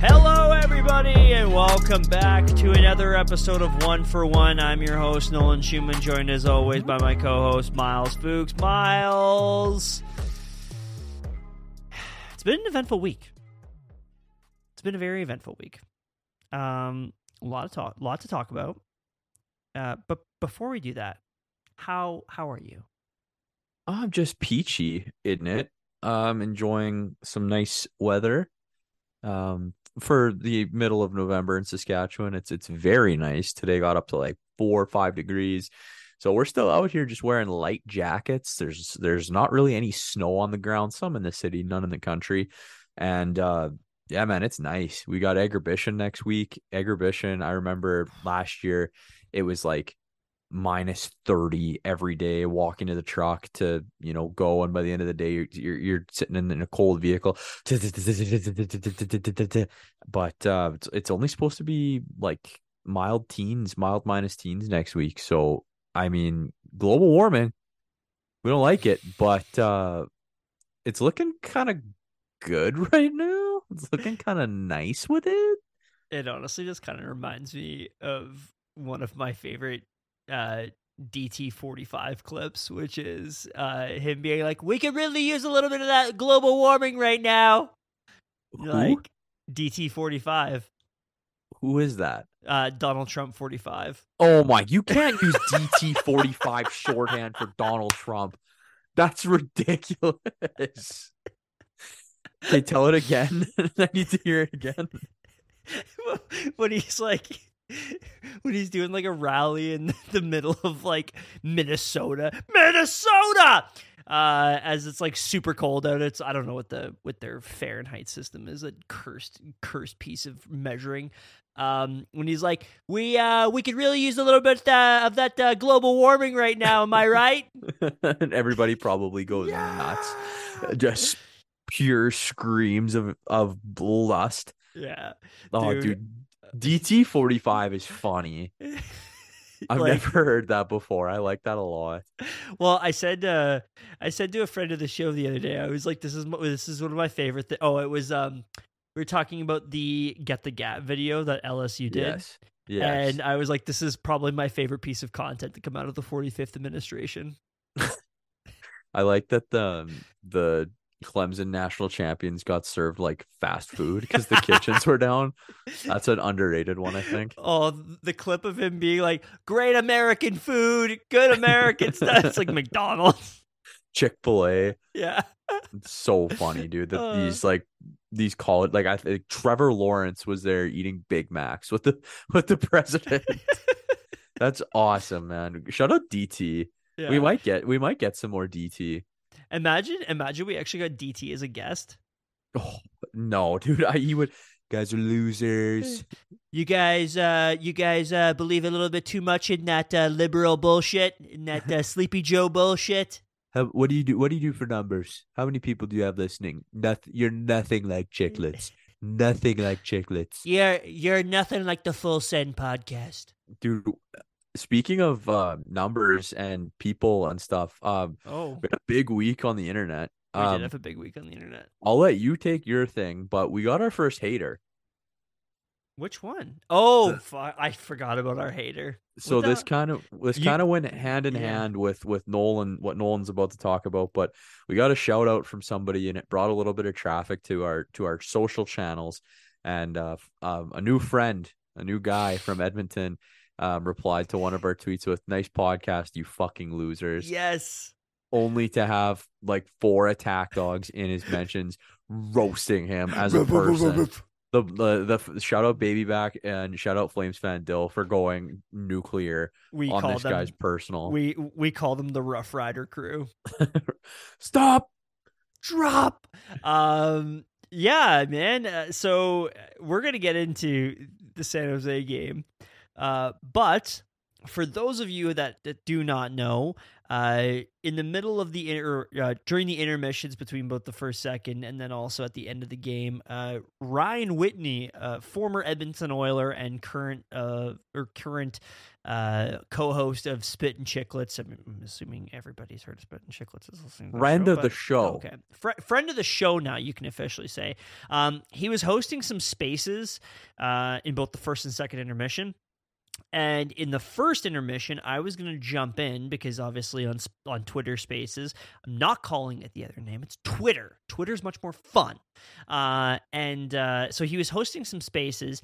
Hello, everybody, and welcome back to another episode of One for One. I'm your host, Nolan Schumann, joined as always by my co host, Miles Fuchs. Miles! It's been an eventful week. It's been a very eventful week. Um, a lot of talk, lot to talk about. Uh, but before we do that, how how are you? I'm just peachy, isn't it? Um, enjoying some nice weather. Um, for the middle of November in Saskatchewan, it's it's very nice. Today got up to like four or five degrees. So we're still out here just wearing light jackets. There's there's not really any snow on the ground. Some in the city, none in the country. And uh yeah, man, it's nice. We got Agribition next week. Agribition, I remember last year it was like minus 30 every day walking to the truck to you know go and by the end of the day you're you're, you're sitting in, in a cold vehicle. But uh it's, it's only supposed to be like mild teens mild minus teens next week. So i mean global warming. We don't like it but uh it's looking kind of good right now. It's looking kind of nice with it. It honestly just kind of reminds me of one of my favorite uh, DT45 clips, which is uh, him being like, "We could really use a little bit of that global warming right now." Who? Like DT45, who is that uh, Donald Trump 45. Oh my, you can't use DT45 shorthand for Donald Trump. That's ridiculous. Okay, tell it again. I need to hear it again. when he's like when he's doing like a rally in the middle of like Minnesota, Minnesota, uh, as it's like super cold out. It's I don't know what the what their Fahrenheit system is, a cursed cursed piece of measuring. Um, when he's like, we uh we could really use a little bit uh, of that uh, global warming right now. Am I right? and everybody probably goes nuts. Just pure screams of of lust. yeah. Oh, Dude. dude. DT45 is funny. I've Like- never heard that before. I like that a lot. Well, I said uh I said to a friend of the show the other day, I was like, this is this is one of my favorite. Th- oh, it was um we were talking about the Get the Gap video that LSU did. Yes. Yes. And I was like, this is probably my favorite piece of content to come out of the 45th administration. I like that the um, the Clemson national champions got served like fast food because the kitchens were down. That's an underrated one, I think. Oh, the clip of him being like, great American food, good American stuff. It's like McDonald's. Chick Fil A, Yeah. so funny, dude. That Uh. these like these college like I think Trevor Lawrence was there eating Big Macs with the with the president. That's awesome, man. Shout out DT. yeah. We might get we might get some more DT. Imagine, imagine we actually got DT as a guest. Oh no, dude. I, he would. Guys are losers. You guys, uh, you guys uh, believe a little bit too much in that uh, liberal bullshit, in that uh, Sleepy Joe bullshit. How, what do you do? What do you do for numbers? How many people do you have listening? Nothing. You're nothing like chicklets. nothing like chicklets. You're you're nothing like the Full Send podcast. dude. Speaking of uh, numbers and people and stuff, um, Oh, we had a big week on the internet. we Um, did have a big week on the internet. I'll let you take your thing, but we got our first hater. Which one? Oh, fu- I forgot about our hater. So this kind of this kind of went hand in Yeah. hand with with Nolan, what Nolan's about to talk about. But we got a shout out from somebody, and it brought a little bit of traffic to our to our social channels. And uh, um, a new friend, a new guy from Edmonton, um, replied to one of our tweets with "Nice podcast, you fucking losers." Yes. Only to have like four attack dogs in his mentions roasting him as a person. the the the shout out baby back and shout out flames fan dill for going nuclear We on call this them guy's personal we we call them the Rough Rider crew. stop drop. Um, yeah, man. Uh, so uh, we're gonna get into the San Jose game, uh, but for those of you that, that do not know, uh, in the middle of the inter, uh, during the intermissions between both the first, second, and then also at the end of the game, uh, Ryan Whitney, uh, former Edmonton Oiler and current uh, or current uh, co-host of Spit and Chicklets. I'm, I'm assuming everybody's heard of Spit and Chicklets is listening. To Friend the show, of the but- show. Okay, Fr- friend of the show. Now you can officially say um, he was hosting some spaces uh, in both the first and second intermission. And in the first intermission, I was going to jump in because obviously on on Twitter Spaces, I'm not calling it the other name. It's Twitter. Twitter's much more fun. Uh, and uh, so he was hosting some spaces.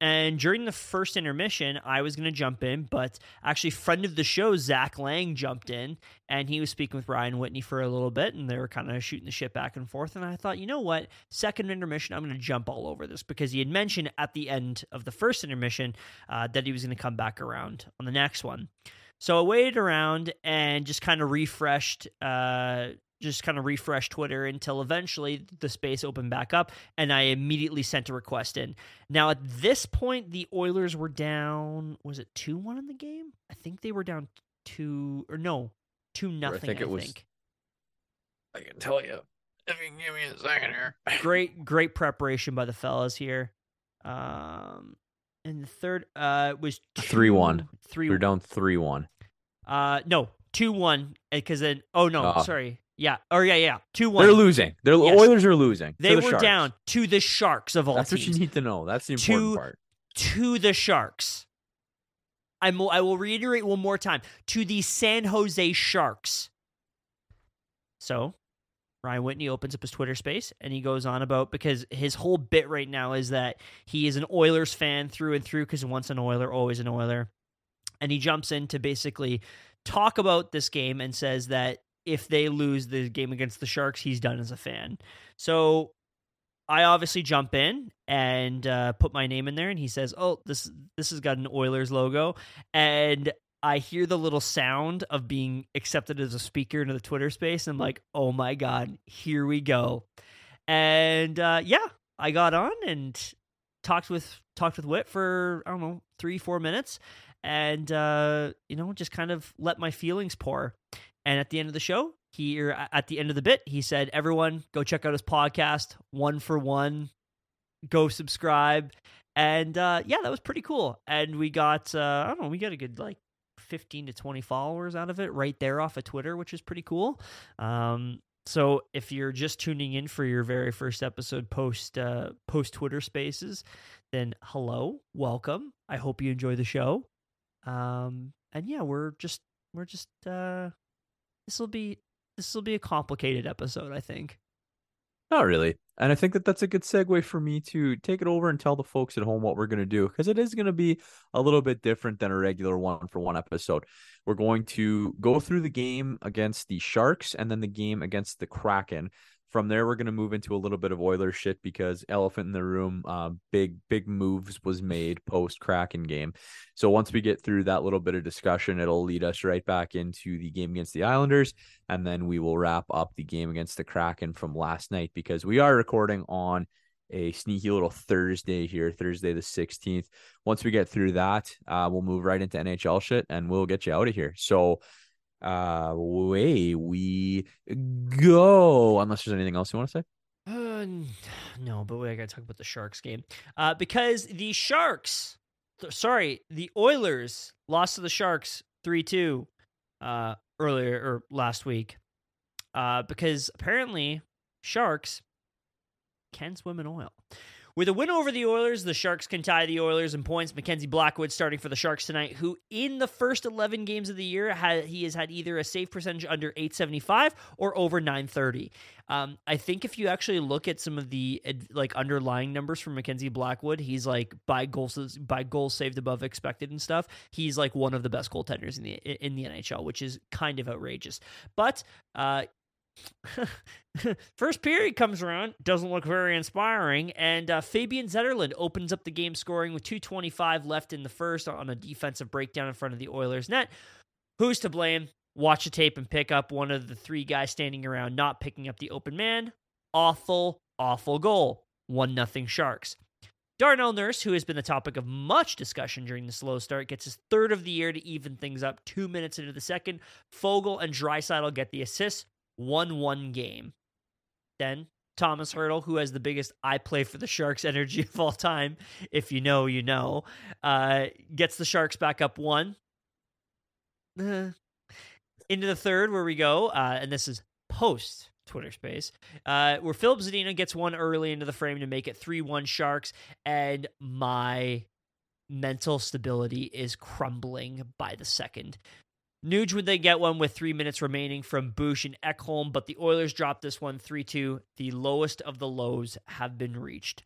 And during the first intermission, I was going to jump in, but actually, friend of the show, Zach Lang, jumped in and he was speaking with Ryan Whitney for a little bit, and they were kind of shooting the shit back and forth. And I thought, you know what? Second intermission, I'm going to jump all over this because he had mentioned at the end of the first intermission uh, that he was going to come back around on the next one. So I waited around and just kind of refreshed, uh, just kind of refreshed Twitter until eventually the space opened back up, and I immediately sent a request in. Now at this point, the Oilers were down. Was it two one in the game? I think they were down two or no two nothing. I think think. it was- I can tell you. If you give me a second here. great great preparation by the fellas here. Um, and the third uh was 3-1. 3 We're down three one. Uh, no, two one because then. Oh no, Uh, sorry. Yeah. Or yeah, yeah. Two one. They're losing. The Yes. Oilers are losing. They the were Sharks. down to the Sharks of all That's what you need to know. That's the important To- part. to the Sharks. I'm, I will reiterate one more time to the San Jose Sharks. So, Ryan Whitney opens up his Twitter space and he goes on about because his whole bit right now is that he is an Oilers fan through and through because once an Oiler, always an Oiler. And he jumps in to basically talk about this game and says that if they lose the game against the Sharks, he's done as a fan. So I obviously jump in and uh, put my name in there, and he says, "Oh, this this has got an Oilers logo," and I hear the little sound of being accepted as a speaker into the Twitter space. And I'm like, "Oh my god, here we go!" And uh, yeah, I got on and talked with talked with Wit for I don't know three four minutes, and uh, you know just kind of let my feelings pour. And at the end of the show, he at the end of the bit, he said, "Everyone, go check out his podcast, One for One. Go subscribe." And uh, yeah, that was pretty cool. And we got uh, I don't know, we got a good like fifteen to twenty followers out of it right there off of Twitter, which is pretty cool. Um, so if you're just tuning in for your very first episode post uh, post Twitter Spaces, then hello, welcome. I hope you enjoy the show. Um, and yeah, we're just we're just uh, this will be this will be a complicated episode, I think. Not really. And I think that that's a good segue for me to take it over and tell the folks at home what we're going to do because it is going to be a little bit different than a regular one for one episode. We're going to go through the game against the Sharks and then the game against the Kraken. From there, we're going to move into a little bit of Oilers shit because elephant in the room, uh, big big moves was made post Kraken game. So once we get through that little bit of discussion, it'll lead us right back into the game against the Islanders, and then we will wrap up the game against the Kraken from last night because we are recording on a sneaky little Thursday here, Thursday the 16th. Once we get through that, uh, we'll move right into NHL shit and we'll get you out of here. So, uh, way we go. Unless there's anything else you want to say. Uh, no, but we gotta talk about the Sharks game. Uh, because the Sharks, th- sorry, the Oilers lost to the Sharks three two, uh, earlier or last week. Uh, because apparently Sharks can swim in oil. With a win over the Oilers, the Sharks can tie the Oilers in points. Mackenzie Blackwood starting for the Sharks tonight, who in the first 11 games of the year, he has had either a save percentage under 875 or over 930. Um, I think if you actually look at some of the like underlying numbers from Mackenzie Blackwood, he's like by goals by goals saved above expected and stuff. He's like one of the best goaltenders in the in the NHL, which is kind of outrageous. But uh, First period comes around, doesn't look very inspiring, and uh, Fabian Zetterlund opens up the game scoring with 2.25 left in the first on a defensive breakdown in front of the Oilers net. Who's to blame? Watch the tape and pick up one of the three guys standing around not picking up the open man. Awful, awful goal. 1 nothing Sharks. Darnell Nurse, who has been the topic of much discussion during the slow start, gets his third of the year to even things up two minutes into the second. Foegele and Draisaitl get the assists, 1 1 game. Then Thomas Hertl, who has the biggest I play for the Sharks energy of all time, if you know, you know, uh, gets the Sharks back up one. Into the third, where we go, uh, and this is post Twitter space, uh, where Filip Zadina gets one early into the frame to make it 3 1 Sharks, and my mental stability is crumbling by the second. Nuge would then get one with three minutes remaining from Bush and Ekholm, but the Oilers dropped this one 3 2. The lowest of the lows have been reached.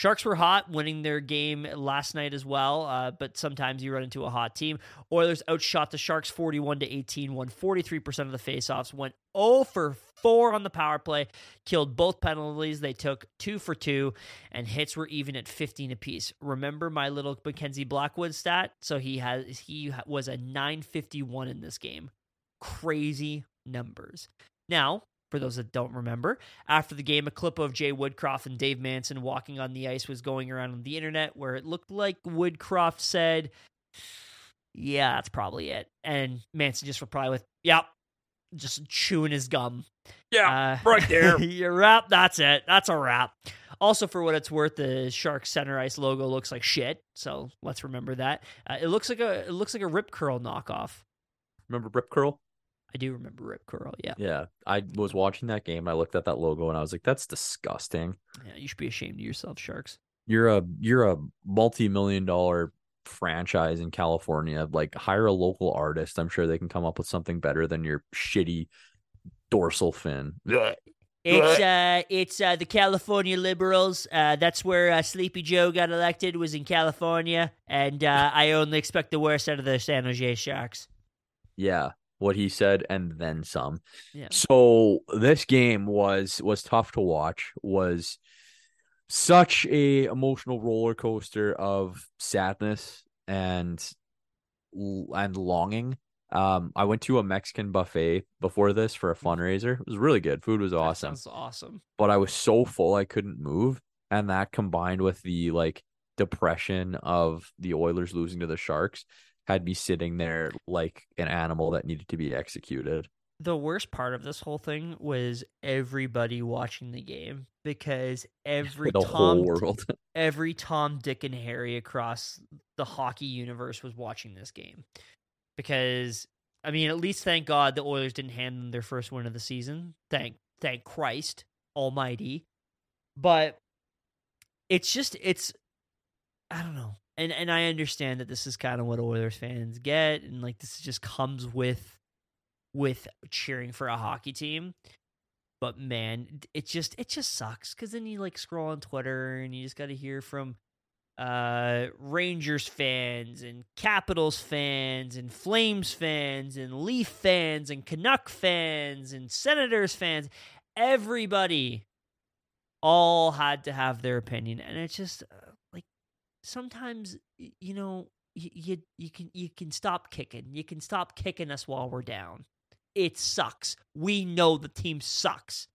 Sharks were hot, winning their game last night as well. Uh, but sometimes you run into a hot team. Oilers outshot the Sharks 41 to 18, won 43% of the faceoffs, went 0 for 4 on the power play, killed both penalties. They took 2 for 2, and hits were even at 15 apiece. Remember my little Mackenzie Blackwood stat? So he has he was a 951 in this game. Crazy numbers. Now, for those that don't remember. After the game, a clip of Jay Woodcroft and Dave Manson walking on the ice was going around on the internet where it looked like Woodcroft said, Yeah, that's probably it. And Manson just replied with, Yep, just chewing his gum. Yeah, uh, right there. Your wrap, that's it. That's a wrap. Also, for what it's worth, the Shark Center Ice logo looks like shit. So let's remember that. Uh, it looks like a it looks like a Rip Curl knockoff. Remember Rip Curl? I do remember Rip Curl. Yeah. Yeah. I was watching that game. I looked at that logo and I was like, that's disgusting. Yeah, you should be ashamed of yourself, Sharks. You're a you're a multi-million dollar franchise in California. Like hire a local artist. I'm sure they can come up with something better than your shitty dorsal fin. It's uh, it's uh, the California Liberals. Uh, that's where uh, Sleepy Joe got elected. Was in California, and uh, I only expect the worst out of the San Jose Sharks. Yeah, what he said and then some. Yeah. So this game was was tough to watch. Was such a emotional roller coaster of sadness and and longing. Um, I went to a Mexican buffet before this for a mm. fundraiser. It was really good. Food was awesome. That awesome. But I was so full I couldn't move, and that combined with the like depression of the Oilers losing to the Sharks had me sitting there like an animal that needed to be executed. The worst part of this whole thing was everybody watching the game because every the Tom, whole world, every Tom, Dick, and Harry across the hockey universe was watching this game. Because I mean, at least thank God the Oilers didn't hand them their first win of the season. Thank thank Christ Almighty. But it's just it's I don't know and and I understand that this is kind of what Oilers fans get, and like this just comes with with cheering for a hockey team. But man, it just it just sucks because then you like scroll on Twitter and you just got to hear from uh Rangers fans and Capitals fans and Flames fans and Leaf fans and Canuck fans and Senators fans. Everybody all had to have their opinion, and it's just uh, sometimes you know you, you you can you can stop kicking. You can stop kicking us while we're down. It sucks. We know the team sucks.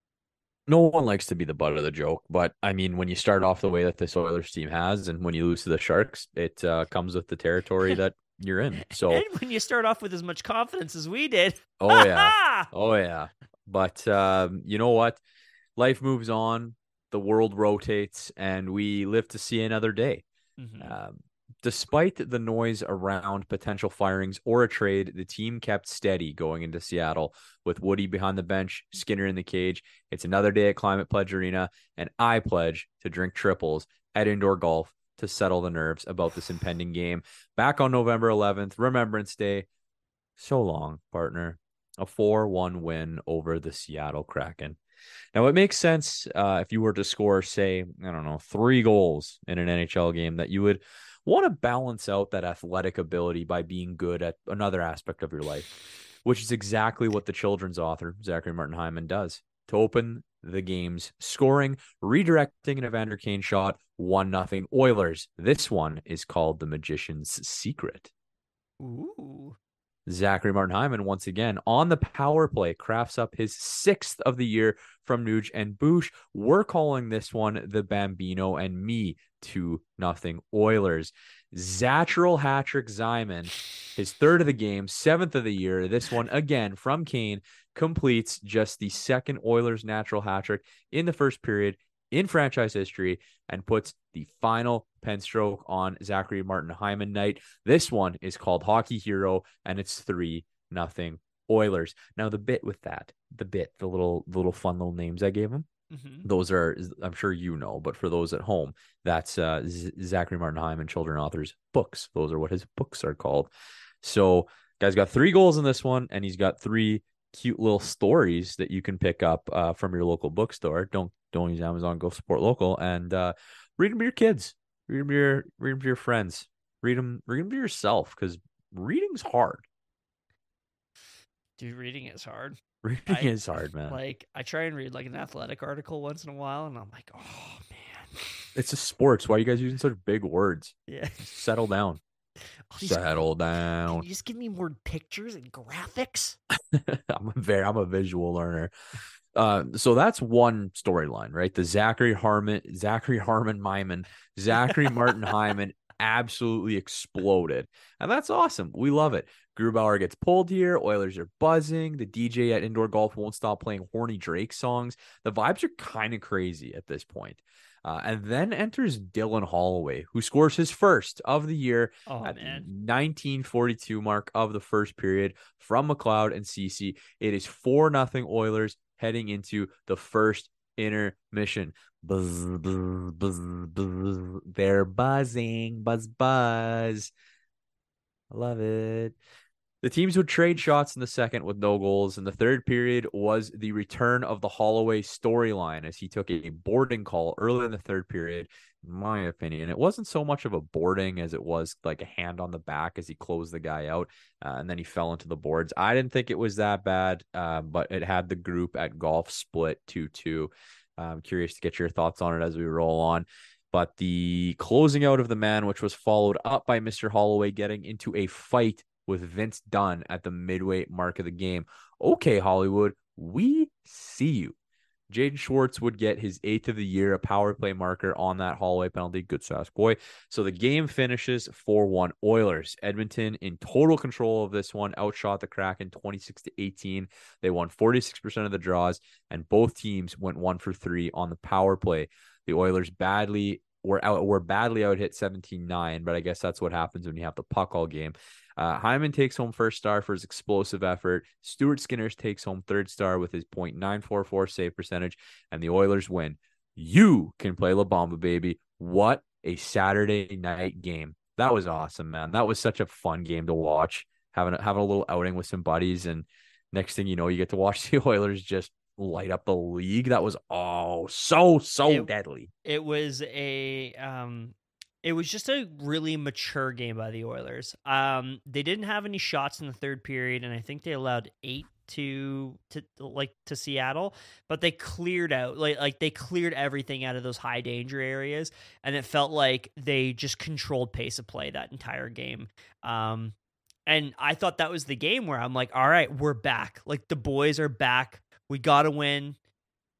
No one likes to be the butt of the joke, but I mean, when you start off the way that this Oilers team has, and when you lose to the Sharks, it uh, comes with the territory that you're in. So, and when you start off with as much confidence as we did, oh yeah, oh yeah. But um, you know what? Life moves on. The world rotates, and we live to see another day. Mm-hmm. Um, despite the noise around potential firings or a trade, the team kept steady going into Seattle with Woody behind the bench, Skinner in the cage. It's another day at Climate Pledge Arena, and I pledge to drink triples at indoor golf to settle the nerves about this impending game. Back on November 11th, Remembrance Day. So long, partner. A 4 1 win over the Seattle Kraken. Now, it makes sense uh, if you were to score, say, I don't know, three goals in an NHL game that you would want to balance out that athletic ability by being good at another aspect of your life, which is exactly what the children's author, Zachary Martin Hyman, does to open the games, scoring, redirecting an Evander Kane shot, one nothing Oilers. This one is called The Magician's Secret. Ooh. Zachary Martin Hyman once again on the power play crafts up his sixth of the year from Nuge and Boosh. We're calling this one the Bambino and me to nothing Oilers. Zatcherl Hatrick Zyman, his third of the game, seventh of the year. This one again from Kane completes just the second Oilers natural hat trick in the first period in franchise history and puts the final pen stroke on Zachary Martin Hyman night. This one is called Hockey Hero and it's 3 nothing Oilers. Now the bit with that, the bit, the little little fun little names I gave him. Mm-hmm. Those are, I'm sure you know, but for those at home, that's uh, Z- Zachary Martin Hyman, children authors books. Those are what his books are called. So, guy's got three goals in this one, and he's got three cute little stories that you can pick up uh, from your local bookstore. Don't don't use Amazon. Go support local and uh, read them to your kids. Read them to your read them to your friends. Read them read them to yourself because reading's hard. Dude, reading is hard. Reading I, is hard, man. Like I try and read like an athletic article once in a while, and I'm like, oh man. It's a sports. Why are you guys using such big words? Yeah. Settle down. Settle down. You just give me more pictures and graphics? I'm a very I'm a visual learner. Uh, so that's one storyline, right? The Zachary Harmon, Zachary Harmon Myman, Zachary Martin Hyman absolutely exploded. And that's awesome. We love it. Grubauer gets pulled here. Oilers are buzzing. The DJ at indoor golf won't stop playing horny Drake songs. The vibes are kind of crazy at this point. Uh, and then enters Dylan Holloway, who scores his first of the year oh, at man. 1942 mark of the first period from McLeod and Ceci. It is 4 nothing Oilers heading into the first intermission. Buzz, buzz, buzz, buzz. They're buzzing, buzz, buzz. I love it. The teams would trade shots in the second with no goals, and the third period was the return of the Holloway storyline as he took a boarding call early in the third period. My opinion, it wasn't so much of a boarding as it was like a hand on the back as he closed the guy out, uh, and then he fell into the boards. I didn't think it was that bad, uh, but it had the group at golf split 2 2. I'm curious to get your thoughts on it as we roll on. But the closing out of the man, which was followed up by Mr. Holloway getting into a fight with Vince Dunn at the midway mark of the game. Okay, Hollywood, we see you. Jaden Schwartz would get his eighth of the year, a power play marker on that Holloway penalty. Good sass boy. So the game finishes 4 1 Oilers. Edmonton in total control of this one, outshot the Kraken 26 to 18. They won 46% of the draws, and both teams went one for three on the power play. The Oilers badly were out were badly out hit 17-9, but I guess that's what happens when you have the puck all game. Uh, Hyman takes home first star for his explosive effort. Stuart Skinner's takes home third star with his .944 save percentage, and the Oilers win. You can play La Bamba, baby. What a Saturday night game! That was awesome, man. That was such a fun game to watch. Having a, having a little outing with some buddies, and next thing you know, you get to watch the Oilers just light up the league. That was oh so so it, deadly. It was a um it was just a really mature game by the Oilers. Um, they didn't have any shots in the third period, and I think they allowed eight to to like to Seattle, but they cleared out like like they cleared everything out of those high danger areas, and it felt like they just controlled pace of play that entire game. Um, and I thought that was the game where I'm like, all right, we're back. Like the boys are back. We got to win.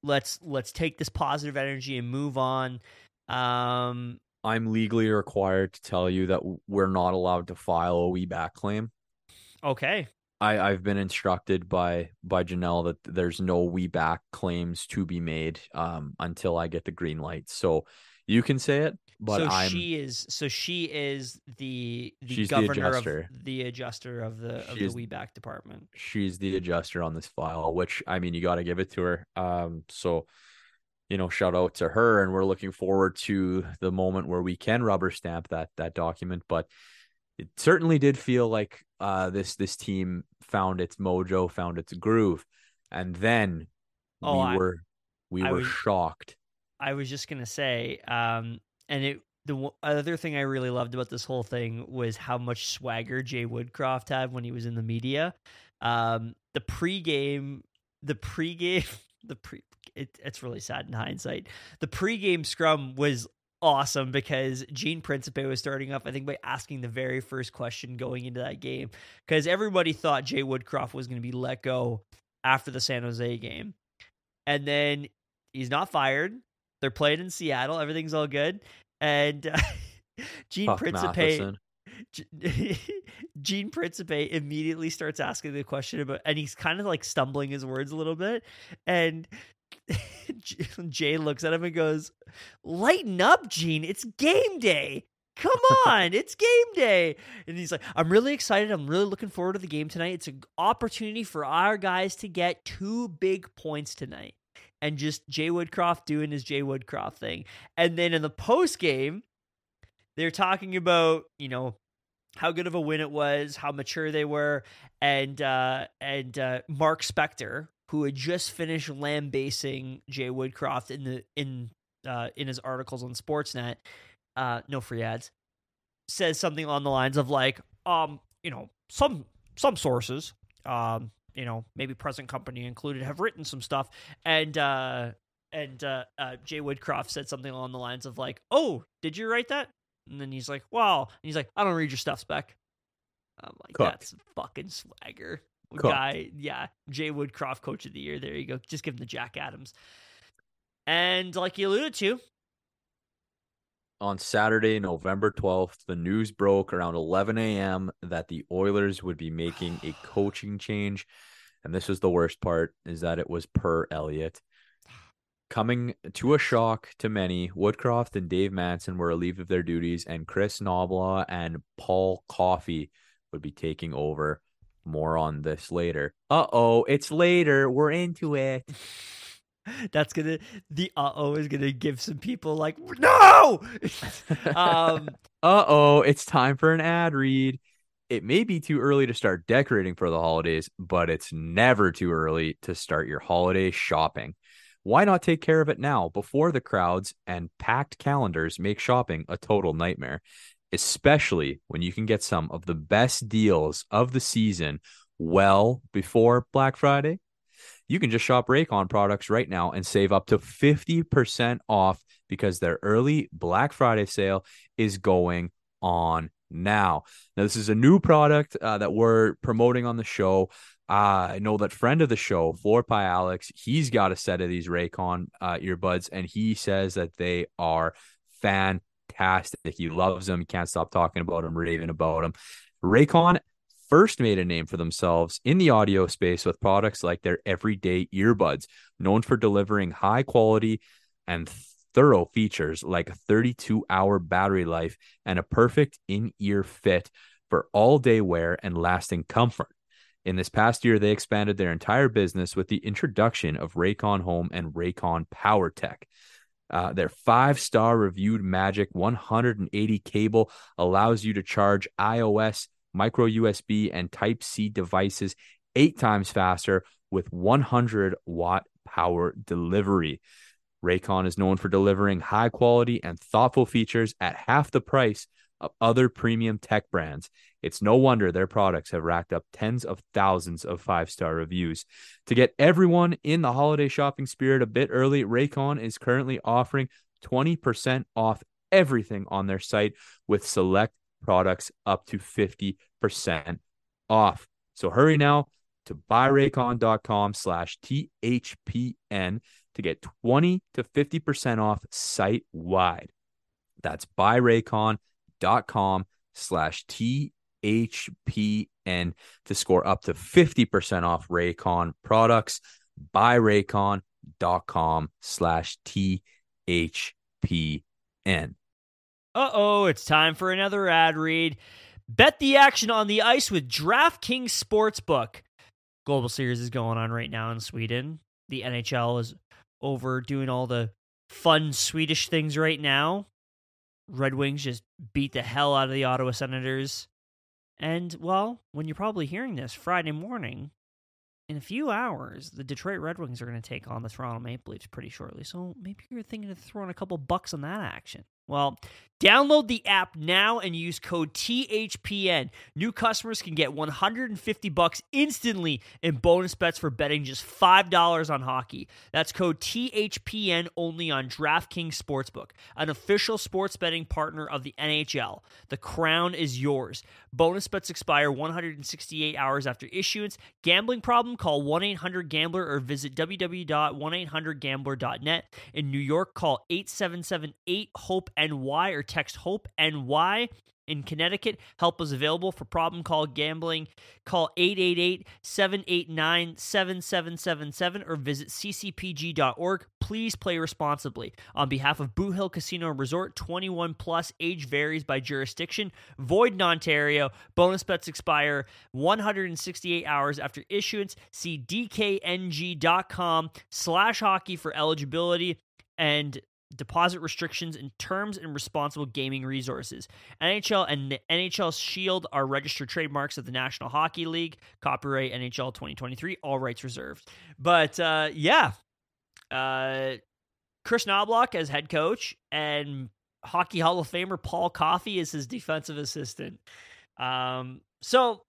Let's let's take this positive energy and move on. Um, I'm legally required to tell you that we're not allowed to file a we back claim. Okay. I, I've been instructed by by Janelle that there's no we back claims to be made um, until I get the green light. So you can say it, but so I'm, she is so she is the the governor the of the adjuster of the of she's, the we back department. She's the adjuster on this file, which I mean you got to give it to her. Um, so you know, shout out to her. And we're looking forward to the moment where we can rubber stamp that that document. But it certainly did feel like uh, this this team found its mojo, found its groove, and then oh, we I, were we I were was, shocked. I was just gonna say, um, and it the other thing I really loved about this whole thing was how much swagger Jay Woodcroft had when he was in the media. Um, the pregame, the pregame, the pre it, it's really sad in hindsight. The pregame scrum was awesome because Gene Principe was starting off, I think, by asking the very first question going into that game because everybody thought Jay Woodcroft was going to be let go after the San Jose game. And then he's not fired. They're playing in Seattle. Everything's all good. And uh, Gene Fuck Principe. Gene Principe immediately starts asking the question about, and he's kind of like stumbling his words a little bit. And Jay looks at him and goes, Lighten up, Gene. It's game day. Come on, it's game day. And he's like, I'm really excited. I'm really looking forward to the game tonight. It's an opportunity for our guys to get two big points tonight. And just Jay Woodcroft doing his Jay Woodcroft thing. And then in the post game, they're talking about, you know, how good of a win it was, how mature they were, and uh, and uh, Mark Spector, who had just finished lambasting Jay Woodcroft in the in uh, in his articles on Sportsnet, uh, no free ads, says something along the lines of like, um, you know, some some sources, um, you know, maybe present company included, have written some stuff, and uh, and uh, uh, Jay Woodcroft said something along the lines of like, "Oh, did you write that?" And then he's like, "Wow," and he's like, "I don't read your stuff, Spec." I'm like, Cook. "That's fucking swagger." Guy, yeah, Jay Woodcroft, coach of the year. There you go. Just give him the Jack Adams. And like you alluded to, on Saturday, November 12th, the news broke around 11 a.m. that the Oilers would be making a coaching change. And this was the worst part is that it was per Elliotte. Coming to a shock to many, Woodcroft and Dave Manson were relieved of their duties, and Kris Knoblauch and Paul Coffey would be taking over. More on this later. Uh oh, it's later. We're into it. that's gonna the uh oh is gonna give some people like no. um, Uh oh, it's time for an ad read. It may be too early to start decorating for the holidays, but it's never too early to start your holiday shopping. Why not take care of it now before the crowds and packed calendars make shopping a total nightmare? Especially when you can get some of the best deals of the season well before Black Friday. You can just shop Raycon products right now and save up to 50% off because their early Black Friday sale is going on now. Now, this is a new product uh, that we're promoting on the show. Uh, I know that friend of the show, Floor Pie Alex, he's got a set of these Raycon uh, earbuds, and he says that they are fantastic. He loves them. He can't stop talking about them, raving about them. Raycon first made a name for themselves in the audio space with products like their everyday earbuds, known for delivering high quality and thorough features like a 32 hour battery life and a perfect in ear fit for all day wear and lasting comfort. In this past year, they expanded their entire business with the introduction of Raycon Home and Raycon Power Tech. Uh, their five star reviewed Magic 180 cable allows you to charge iOS, micro USB, and Type C devices eight times faster with 100 watt power delivery. Raycon is known for delivering high quality and thoughtful features at half the price of other premium tech brands. It's no wonder their products have racked up tens of thousands of five star reviews. To get everyone in the holiday shopping spirit a bit early, Raycon is currently offering 20% off everything on their site with select products up to 50% off. So hurry now to buyraycon.com slash THPN to get 20 to 50% off site wide. That's buyraycon.com slash THPN to score up to 50% off Raycon products. Buyraycon.com slash THPN. Uh oh, it's time for another ad read. Bet the action on the ice with DraftKings Sportsbook. Global Series is going on right now in Sweden. The NHL is over doing all the fun Swedish things right now. Red Wings just beat the hell out of the Ottawa Senators. And, well, when you're probably hearing this Friday morning, in a few hours, the Detroit Red Wings are going to take on the Toronto Maple Leafs pretty shortly. So maybe you're thinking of throwing a couple bucks on that action. Well, download the app now and use code THPN. New customers can get 150 bucks instantly in bonus bets for betting just $5 on hockey. That's code THPN only on DraftKings Sportsbook, an official sports betting partner of the NHL. The crown is yours. Bonus bets expire 168 hours after issuance. Gambling problem? Call 1-800-GAMBLER or visit www.1800gambler.net. In New York, call 877-8-HOPE-NY or text HOPE NY. In Connecticut, help is available for problem call gambling. Call 888-789-7777 or visit ccpg.org. Please play responsibly. On behalf of Boot Hill Casino Resort, 21 plus, age varies by jurisdiction. Void in Ontario. Bonus bets expire 168 hours after issuance. See dkng.com slash hockey for eligibility and deposit restrictions and terms and responsible gaming resources. NHL and the NHL Shield are registered trademarks of the National Hockey League. Copyright NHL 2023, all rights reserved. But uh, yeah, uh, Kris Knoblauch as head coach and Hockey Hall of Famer Paul Coffey is his defensive assistant. Um, so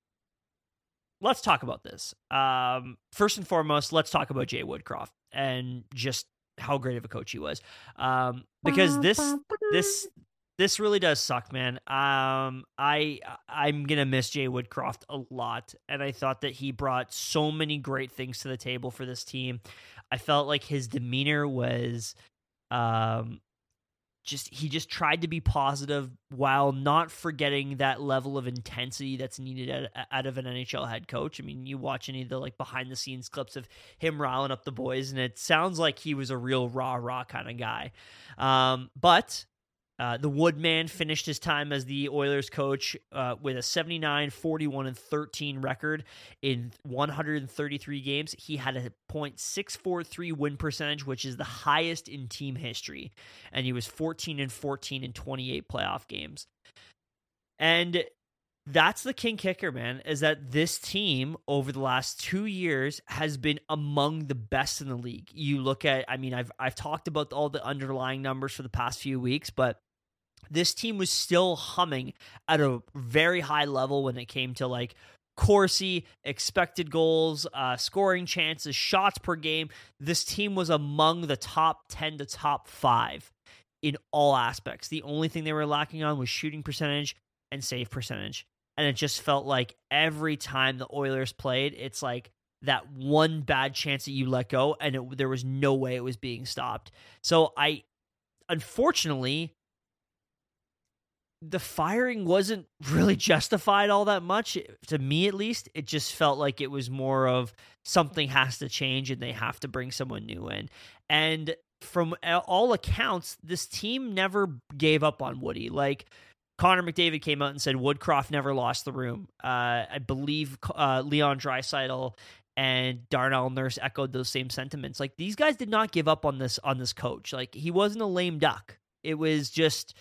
let's talk about this. Um, first and foremost, let's talk about Jay Woodcroft and just how great of a coach he was. Um, because this this this really does suck, man. Um, I I'm gonna miss Jay Woodcroft a lot, and I thought that he brought so many great things to the table for this team. I felt like his demeanor was, um, just he just tried to be positive while not forgetting that level of intensity that's needed out, of an NHL head coach. I mean, you watch any of the like behind the scenes clips of him riling up the boys, and it sounds like he was a real rah rah kind of guy. Um, but uh, the Woodman finished his time as the Oilers coach uh, with a 79, 41, and 13 record in 133 games. He had a .643 win percentage, which is the highest in team history, and he was 14 and 14 in 28 playoff games. And that's the king kicker, man, is that this team over the last two years has been among the best in the league. You look at, I mean, I've I've talked about all the underlying numbers for the past few weeks, but this team was still humming at a very high level when it came to like Corsi, expected goals, uh, scoring chances, shots per game. This team was among the top 10 to top five in all aspects. The only thing they were lacking on was shooting percentage and save percentage. And it just felt like every time the Oilers played, it's like that one bad chance that you let go, and it, there was no way it was being stopped. So I, unfortunately, the firing wasn't really justified all that much to me at least it just felt like it was more of something has to change and they have to bring someone new in and from all accounts this team never gave up on woody like Connor McDavid came out and said Woodcroft never lost the room. Uh, I believe uh, Leon Draisaitl and Darnell Nurse echoed those same sentiments. Like these guys did not give up on this on this coach. Like he wasn't a lame duck. It was just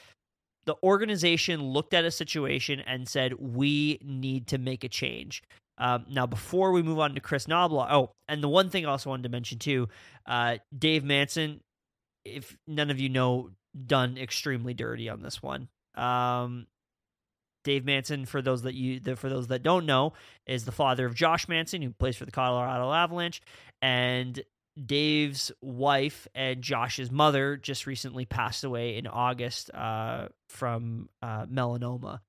the organization looked at a situation and said, we need to make a change. Um, now, before we move on to Kris Knoblauch, oh, and the one thing I also wanted to mention too, uh, Dave Manson, if none of you know, done extremely dirty on this one. Um, Dave Manson, for those that you, for those that don't know, is the father of Josh Manson, who plays for the Colorado Avalanche, and Dave's wife and Josh's mother just recently passed away in August uh, from uh, melanoma,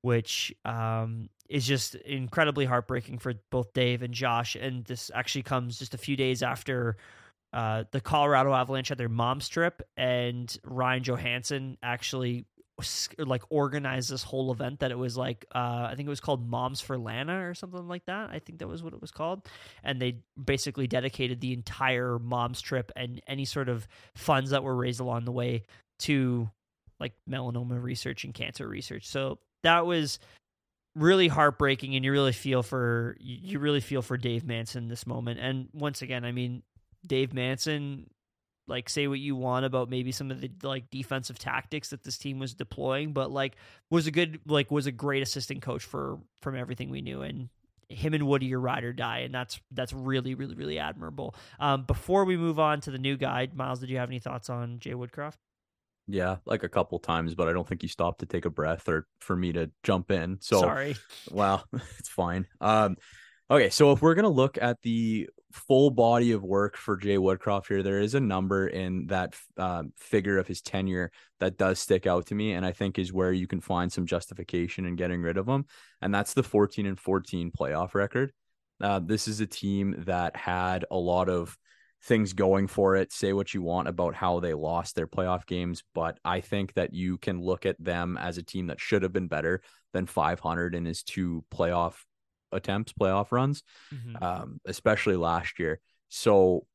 which um, is just incredibly heartbreaking for both Dave and Josh. And this actually comes just a few days after uh, the Colorado Avalanche had their mom's trip, and Ryan Johansen actually like organized this whole event that it was like uh, I think it was called Moms for Lana or something like that. I think that was what it was called, and they basically dedicated the entire mom's trip and any sort of funds that were raised along the way to like melanoma research and cancer research. So that was really heartbreaking, and you really feel for you really feel for Dave Manson this moment. And once again, I mean, Dave Manson like say what you want about maybe some of the like defensive tactics that this team was deploying, but like was a good like was a great assistant coach for from everything we knew and him and Woody are ride or die, and that's that's really really really admirable. Um, before we move on to the new guide, Miles, did you have any thoughts on Jay Woodcroft? Yeah, like a couple times, but I don't think he stopped to take a breath or for me to jump in. So Sorry. Wow, it's fine. Um, okay, so if we're gonna look at the full body of work for Jay Woodcroft here, there is a number in that um, figure of his tenure that does stick out to me, and I think is where you can find some justification in getting rid of him, and that's the 14 and 14 playoff record. Uh, this is a team that had a lot of things going for it. Say what you want about how they lost their playoff games, but I think that you can look at them as a team that should have been better than 500 in his two playoff attempts, playoff runs, mm-hmm. um, especially last year. So,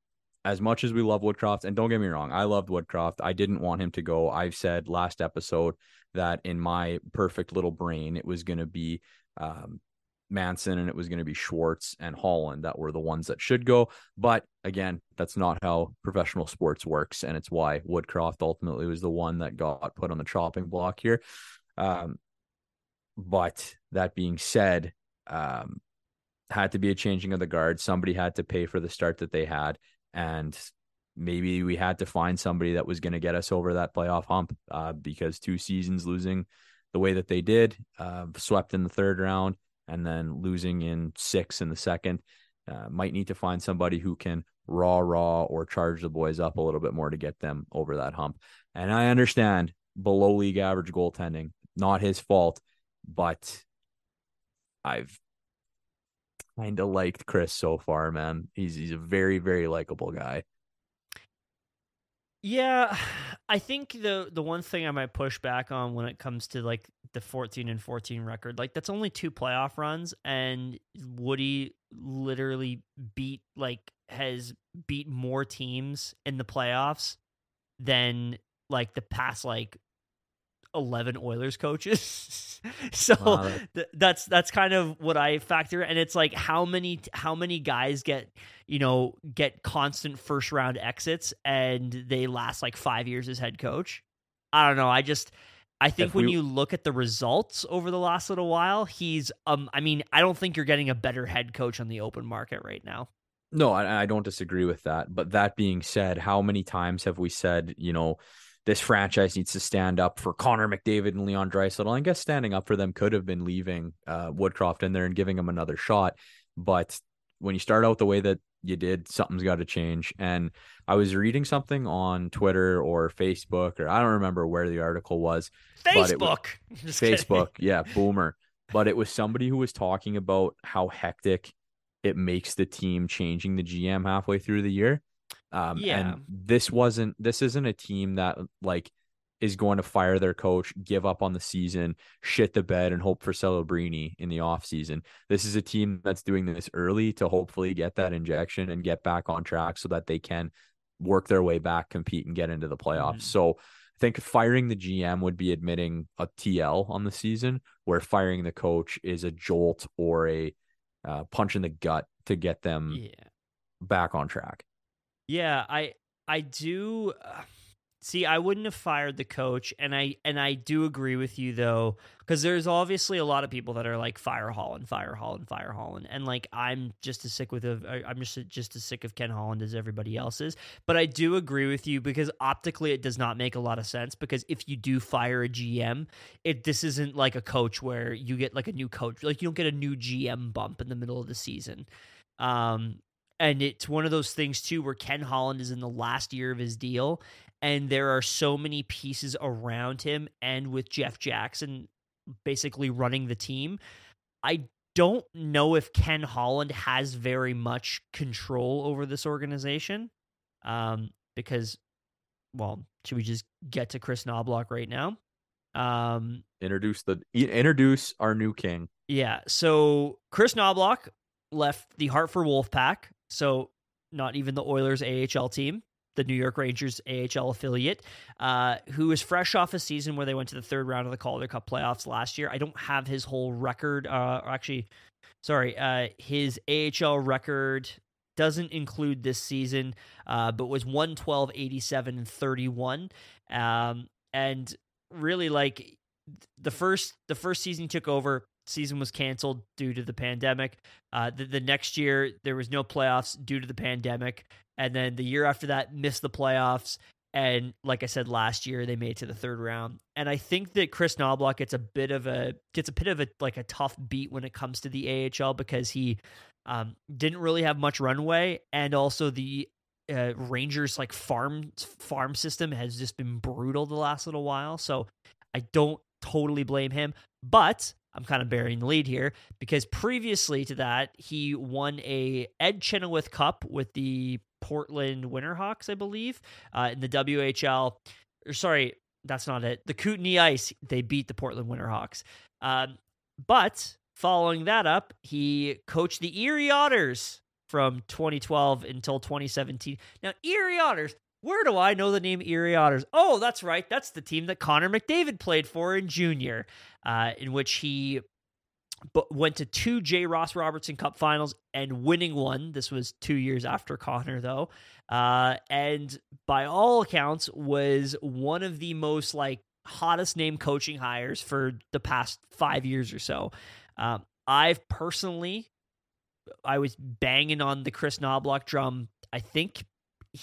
as much as we love Woodcroft, and don't get me wrong, I loved Woodcroft. I didn't want him to go. I've said last episode that in my perfect little brain, it was going to be um, Manson and it was going to be Schwartz and Holland that were the ones that should go. But again, that's not how professional sports works. And it's why Woodcroft ultimately was the one that got put on the chopping block here. Um, but that being said, um, had to be a changing of the guard. Somebody had to pay for the start that they had. And maybe we had to find somebody that was going to get us over that playoff hump uh, because two seasons losing the way that they did, uh, swept in the third round and then losing in six in the second. Uh, might need to find somebody who can raw, raw, or charge the boys up a little bit more to get them over that hump. And I understand below league average goaltending, not his fault, but I've kind of liked Chris so far, man. He's he's a very very likable guy. Yeah, I think the the one thing I might push back on when it comes to like the 14 and 14 record, like that's only two playoff runs and Woody literally beat like has beat more teams in the playoffs than like the past like 11 Oilers coaches. so wow. th- that's that's kind of what I factor and it's like how many how many guys get, you know, get constant first round exits and they last like 5 years as head coach. I don't know, I just I think if when we... you look at the results over the last little while, he's um I mean, I don't think you're getting a better head coach on the open market right now. No, I, I don't disagree with that. But that being said, how many times have we said, you know, this franchise needs to stand up for Connor McDavid and Leon Draisaitl. I guess standing up for them could have been leaving uh, Woodcroft in there and giving him another shot. But when you start out the way that you did, something's got to change. And I was reading something on Twitter or Facebook, or I don't remember where the article was. Facebook. Was, Facebook. Yeah, boomer. But it was somebody who was talking about how hectic it makes the team changing the GM halfway through the year. Um, yeah. And this wasn't, this isn't a team that like is going to fire their coach, give up on the season, shit the bed, and hope for Celebrini in the offseason. This is a team that's doing this early to hopefully get that injection and get back on track so that they can work their way back, compete, and get into the playoffs. Mm-hmm. So I think firing the GM would be admitting a TL on the season, where firing the coach is a jolt or a uh, punch in the gut to get them yeah. back on track. Yeah, I I do uh, see I wouldn't have fired the coach and I and I do agree with you though cuz there's obviously a lot of people that are like fire Holland, fire Holland, fire Holland and like I'm just as sick with of I'm just just as sick of Ken Holland as everybody else is. But I do agree with you because optically it does not make a lot of sense because if you do fire a GM, it this isn't like a coach where you get like a new coach like you don't get a new GM bump in the middle of the season. Um, and it's one of those things too where Ken Holland is in the last year of his deal and there are so many pieces around him and with Jeff Jackson basically running the team. I don't know if Ken Holland has very much control over this organization. Um, because well, should we just get to Kris Knoblauch right now? Um, introduce the introduce our new king. Yeah. So Kris Knoblauch left the Hartford Wolfpack so not even the Oilers AHL team, the New York Rangers AHL affiliate, uh, who is fresh off a season where they went to the third round of the Calder Cup playoffs last year. I don't have his whole record. Uh, actually, sorry, uh, his AHL record doesn't include this season, uh, but was 112, 87, and 31. Um, and really, like the first the first season he took over, season was canceled due to the pandemic. Uh, the, the next year there was no playoffs due to the pandemic, and then the year after that missed the playoffs, And like I said last year, they made to the third round. And I think that Kris Knoblauch gets a bit of a gets a bit of a like a tough beat when it comes to the AHL because he um, didn't really have much runway, and also the uh, Rangers like farm farm system has just been brutal the last little while. So I don't totally blame him, but I'm kind of burying the lead here because previously to that, he won a Ed Chenoweth Cup with the Portland Winterhawks, I believe, uh, in the WHL. Or sorry, that's not it. The Kootenay Ice, they beat the Portland Winterhawks. Um, but following that up, he coached the Erie Otters from 2012 until 2017. Now, Erie Otters, where do I know the name Erie Otters? Oh, that's right. That's the team that Connor McDavid played for in junior, uh, in which he went to two J. Ross Robertson Cup finals and winning one. This was two years after Connor, though. Uh, and by all accounts, was one of the most like hottest name coaching hires for the past five years or so. Um, I've personally, I was banging on the Kris Knoblauch drum. I think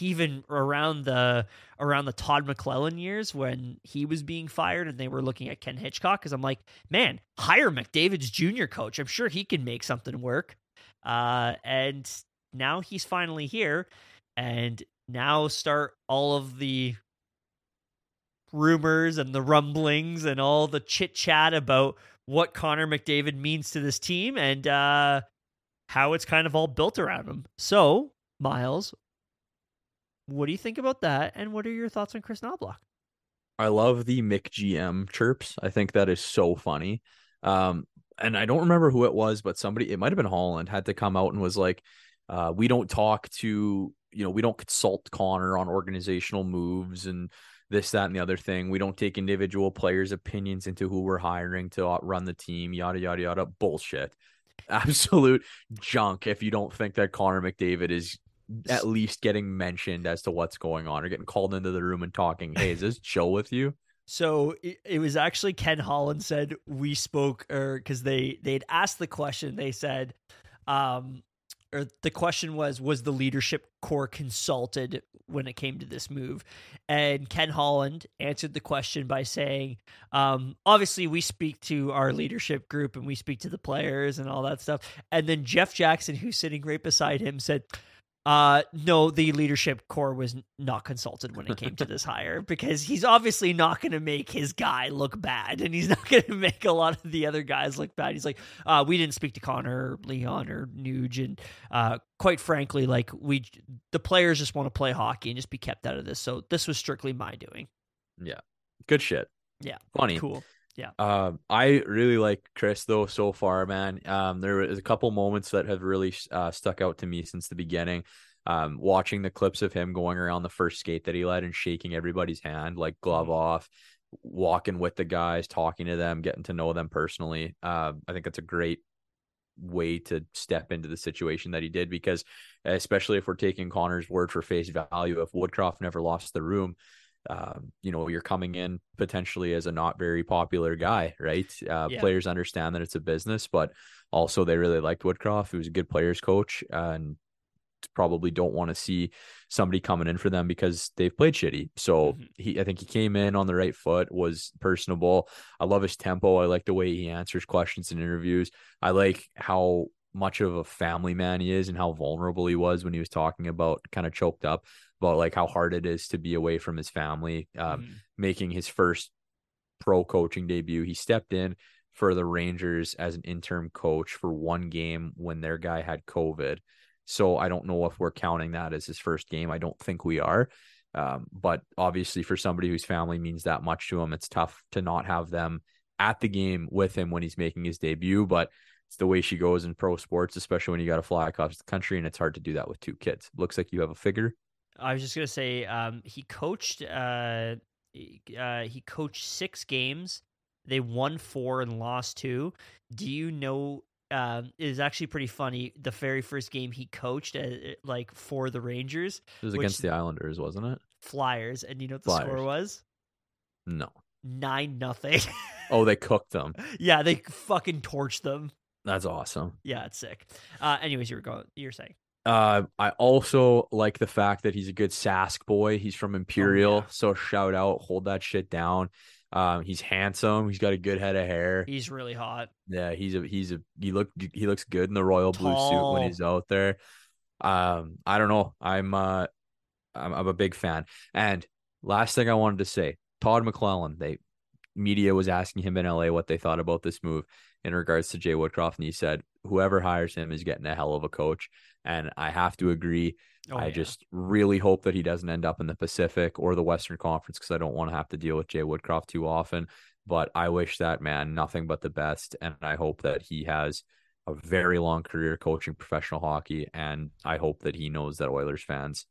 even around the around the Todd McLellan years when he was being fired and they were looking at Ken Hitchcock because I'm like, man, hire McDavid's junior coach. I'm sure he can make something work. Uh, and now he's finally here, and now start all of the rumors and the rumblings and all the chit chat about what Connor McDavid means to this team and uh, how it's kind of all built around him. So, Miles, what do you think about that? And what are your thoughts on Kris Knoblauch? I love the Mick GM chirps. I think that is so funny. Um, and I don't remember who it was, but somebody, it might have been Holland, had to come out and was like, uh, we don't talk to, you know, we don't consult Connor on organizational moves and this, that, and the other thing. We don't take individual players' opinions into who we're hiring to run the team, yada, yada, yada. Bullshit. Absolute junk if you don't think that Connor McDavid is at least getting mentioned as to what's going on or getting called into the room and talking. Hey, is this chill with you? So it, was actually Ken Holland said we spoke or because they they'd asked the question. They said, um, or the question was, was the leadership core consulted when it came to this move? And Ken Holland answered the question by saying, um, obviously, we speak to our leadership group and we speak to the players and all that stuff. And then Jeff Jackson, who's sitting right beside him, said, uh, no, the leadership core was not consulted when it came to this hire because he's obviously not going to make his guy look bad, and he's not going to make a lot of the other guys look bad. He's like, uh, we didn't speak to Connor, or Leon, or Nuge, and uh, quite frankly, like we, the players just want to play hockey and just be kept out of this. So this was strictly my doing. Yeah, good shit. Yeah, funny, cool. Yeah. Um, I really like Chris though so far, man. Um, there was a couple moments that have really uh, stuck out to me since the beginning. Um, watching the clips of him going around the first skate that he led and shaking everybody's hand, like glove mm-hmm. off, walking with the guys, talking to them, getting to know them personally. Uh, I think that's a great way to step into the situation that he did because, especially if we're taking Connor's word for face value, if Woodcroft never lost the room, um, you know, you're coming in potentially as a not very popular guy, right? Uh, yeah. Players understand that it's a business, but also they really liked Woodcroft, who was a good players coach, and probably don't want to see somebody coming in for them because they've played shitty. So mm-hmm. he, I think he came in on the right foot, was personable. I love his tempo. I like the way he answers questions in interviews. I like how much of a family man he is and how vulnerable he was when he was talking about kind of choked up about like how hard it is to be away from his family, um, mm-hmm. making his first pro coaching debut. He stepped in for the Rangers as an interim coach for one game when their guy had COVID. So I don't know if we're counting that as his first game. I don't think we are. Um, but obviously, for somebody whose family means that much to him, it's tough to not have them at the game with him when he's making his debut. But it's the way she goes in pro sports, especially when you got to fly across the country, and it's hard to do that with two kids. Looks like you have a figure. I was just gonna say um, he coached. Uh, uh, he coached six games. They won four and lost two. Do you know? Uh, it is actually pretty funny. The very first game he coached, uh, like for the Rangers, it was against the Islanders, wasn't it? Flyers, and you know what the Flyers. score was? No, nine nothing. oh, they cooked them. Yeah, they fucking torched them. That's awesome. Yeah, it's sick. Uh, anyways, you were going. You're saying Uh, I also like the fact that he's a good Sask boy. He's from Imperial, Oh, yeah. so shout out, hold that shit down. Um, he's handsome. He's got a good head of hair. He's really hot. Yeah, he's a he's a he look he looks good in the royal blue suit when he's out there. Um, I don't know. I'm uh, I'm, I'm a big fan. And last thing I wanted to say, Todd McLellan. They media was asking him in LA what they thought about this move in regards to Jay Woodcroft, and he said whoever hires him is getting a hell of a coach. And I have to agree. Oh, I yeah. just really hope that he doesn't end up in the Pacific or the Western Conference because I don't want to have to deal with Jay Woodcroft too often. But I wish that man nothing but the best. And I hope that he has a very long career coaching professional hockey. And I hope that he knows that Oilers fans,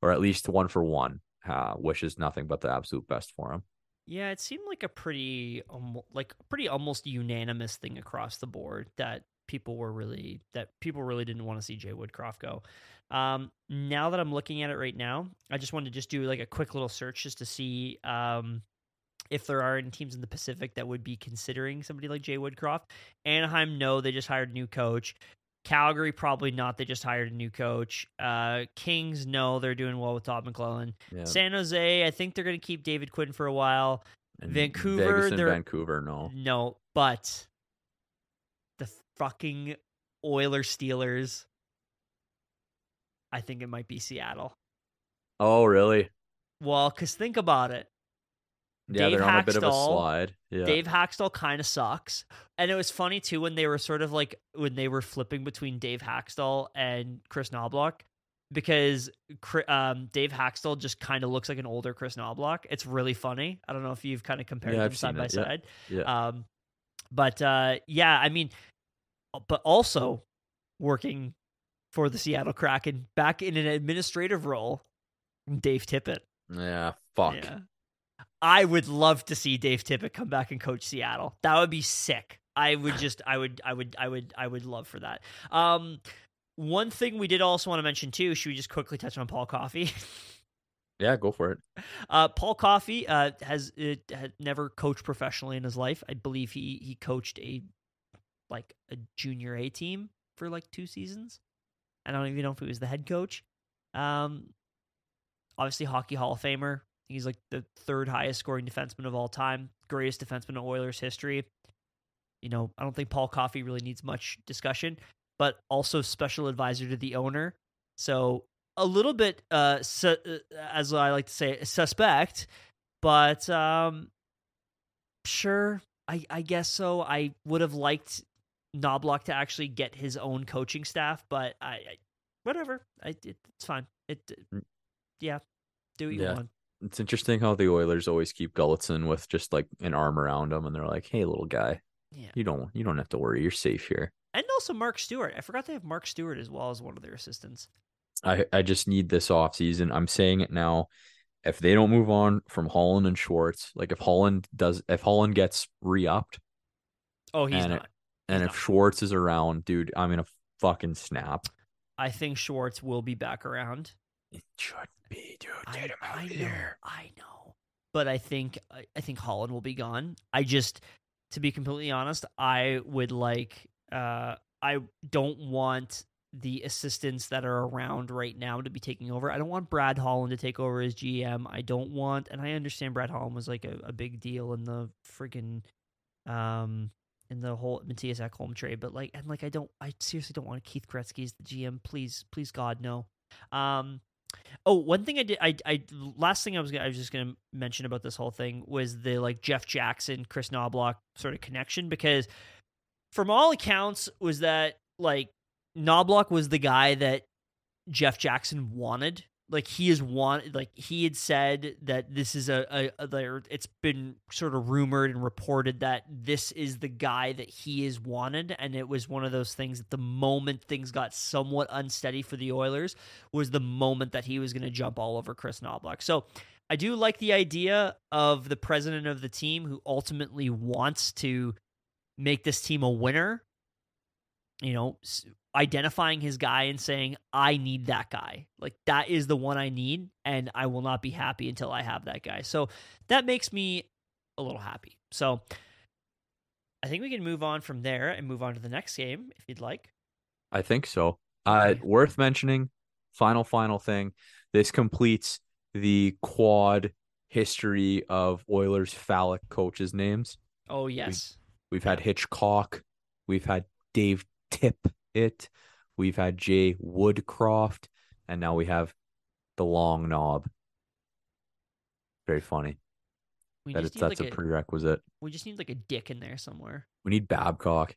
or at least one for one, uh, wishes nothing but the absolute best for him. Yeah, it seemed like a pretty almo- like pretty almost unanimous thing across the board that people were really that people really didn't want to see Jay Woodcroft go. Um, now that I'm looking at it right now, I just wanted to just do like a quick little search just to see um, if there are any teams in the Pacific that would be considering somebody like Jay Woodcroft. Anaheim, no, they just hired a new coach. Calgary, probably not. They just hired a new coach. Uh, Kings, no, they're doing well with Todd McLellan. Yeah. San Jose, I think they're going to keep David Quinn for a while. And Vancouver, Vegas and Vancouver, no. No, but fucking Oilers Steelers, I think it might be Seattle. Oh, really? Well, because think about it. Yeah, Dave they're on a bit of a slide. Yeah. Dave Hakstol kind of sucks. And it was funny too when they were sort of like when they were flipping between Dave Hakstol and Kris Knoblauch because um, Dave Hakstol just kind of looks like an older Kris Knoblauch. It's really funny. I don't know if you've kind of compared Yeah, them I've side by it, yeah. side. yeah. Um, but uh, yeah, I mean, but also working for the Seattle Kraken back in an administrative role, Dave Tippett. yeah. Fuck. Yeah. I would love to see Dave Tippett come back and coach Seattle. That would be sick. I would just I would I would I would I would love for that. Um one thing we did also want to mention too, should we just quickly touch on Paul Coffey? Yeah, go for it. Uh, Paul Coffey uh, has uh, had never coached professionally in his life. I believe he he coached a like a junior A team for like two seasons. I don't even know if he was the head coach. Um, obviously hockey Hall of Famer. He's like the third highest scoring defenseman of all time, greatest defenseman in Oilers history. You know, I don't think Paul Coffey really needs much discussion, but also special advisor to the owner. So a little bit, uh, su- uh, as I like to say, suspect, but um, sure, I I guess so. I would have liked Knoblauch to actually get his own coaching staff, but I, I whatever. I it, it's fine. It Mm. yeah, do what you Yeah. want. It's interesting how the Oilers always keep Gulutzan with just like an arm around him, and they're like, "Hey, little guy, Yeah, you don't you don't have to worry. You're safe here." and also Mark Stuart. I forgot they have Mark Stuart as well as one of their assistants. I I just need this off season. I'm saying it now. If they don't move on from Holland and Schwartz, like if Holland does, if Holland gets re upped, Oh, he's And it- not. And if. Schwartz is around, dude, I'm gonna fucking snap. I think Schwartz will be back around. It should be, dude. I, Get him out I of know. I know. But I think I, think Holland will be gone. I just to be completely honest, I would like uh I don't want the assistants that are around right now to be taking over. I don't want Brad Holland to take over as GM. I don't want and I understand Brad Holland was like a, a big deal in the friggin' um in the whole Mattias Ekholm trade, but like and like I don't I seriously don't want Keith Gretzky as the GM. Please, please God, no. Um Oh, one thing I did, I, I, last thing I was, gonna, I was just to mention about this whole thing was the like Jeff Jackson, Kris Knoblauch sort of connection because, from all accounts, was that like Knoblauch was the guy that Jeff Jackson wanted. Like he is wanted like he had said that this is a, a, a there. It's been sort of rumored and reported that this is the guy that he is wanted, and it was one of those things. That the moment things got somewhat unsteady for the Oilers, was the moment that he was going to jump all over Kris Knoblauch. So I do like the idea of the president of the team who ultimately wants to make this team a winner. You know, identifying his guy and saying, I need that guy. Like, that is the one I need, and I will not be happy until I have that guy. So that makes me a little happy. So I think we can move on from there and move on to the next game if you'd like. I think so. Uh, worth mentioning, final, final thing. This completes the quad history of Oilers phallic coaches' names. Oh yes. We've had Hitchcock. We've had Dave Tippett. We've had Jay Woodcroft. And now we have the long knob. Very funny. We That just is, need that's like a prerequisite. we just need like a dick in there somewhere. We need Babcock.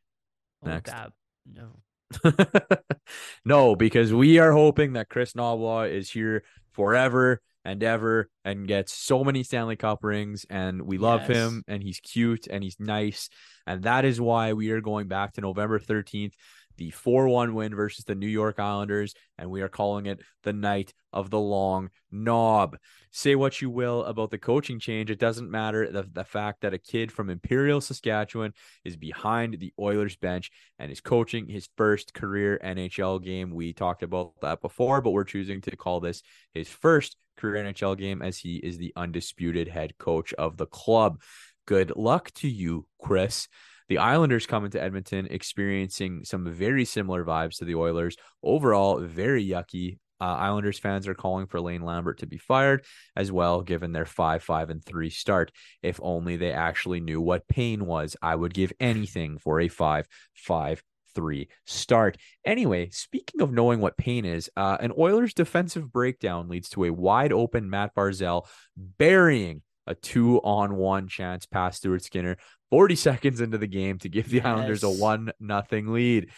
Oh, Next. Bab- no. no, because we are hoping that Kris Knoblauch is here forever and ever and gets so many Stanley Cup rings. And we love Yes. him and he's cute and he's nice. And that is why we are going back to November 13th, the 4 1 win versus the New York Islanders. And we are calling it the night of the long knob. Say what you will about the coaching change. It doesn't matter. The, the fact that a kid from Imperial, Saskatchewan is behind the Oilers bench and is coaching his first career NHL game. We talked about that before, but we're choosing to call this his first career NHL game as he is the undisputed head coach of the club. Good luck to you, Chris. The Islanders coming to Edmonton experiencing some very similar vibes to the Oilers. Overall, very yucky. Uh, Islanders fans are calling for Lane Lambert to be fired as well, given their 5 5 and 3 start. If only they actually knew what pain was, I would give anything for a 5 5 3 start. Anyway, speaking of knowing what pain is, uh, an Oilers defensive breakdown leads to a wide open Matt Barzal burying a two on one chance past Stuart Skinner 40 seconds into the game to give the Islanders a one nothing lead.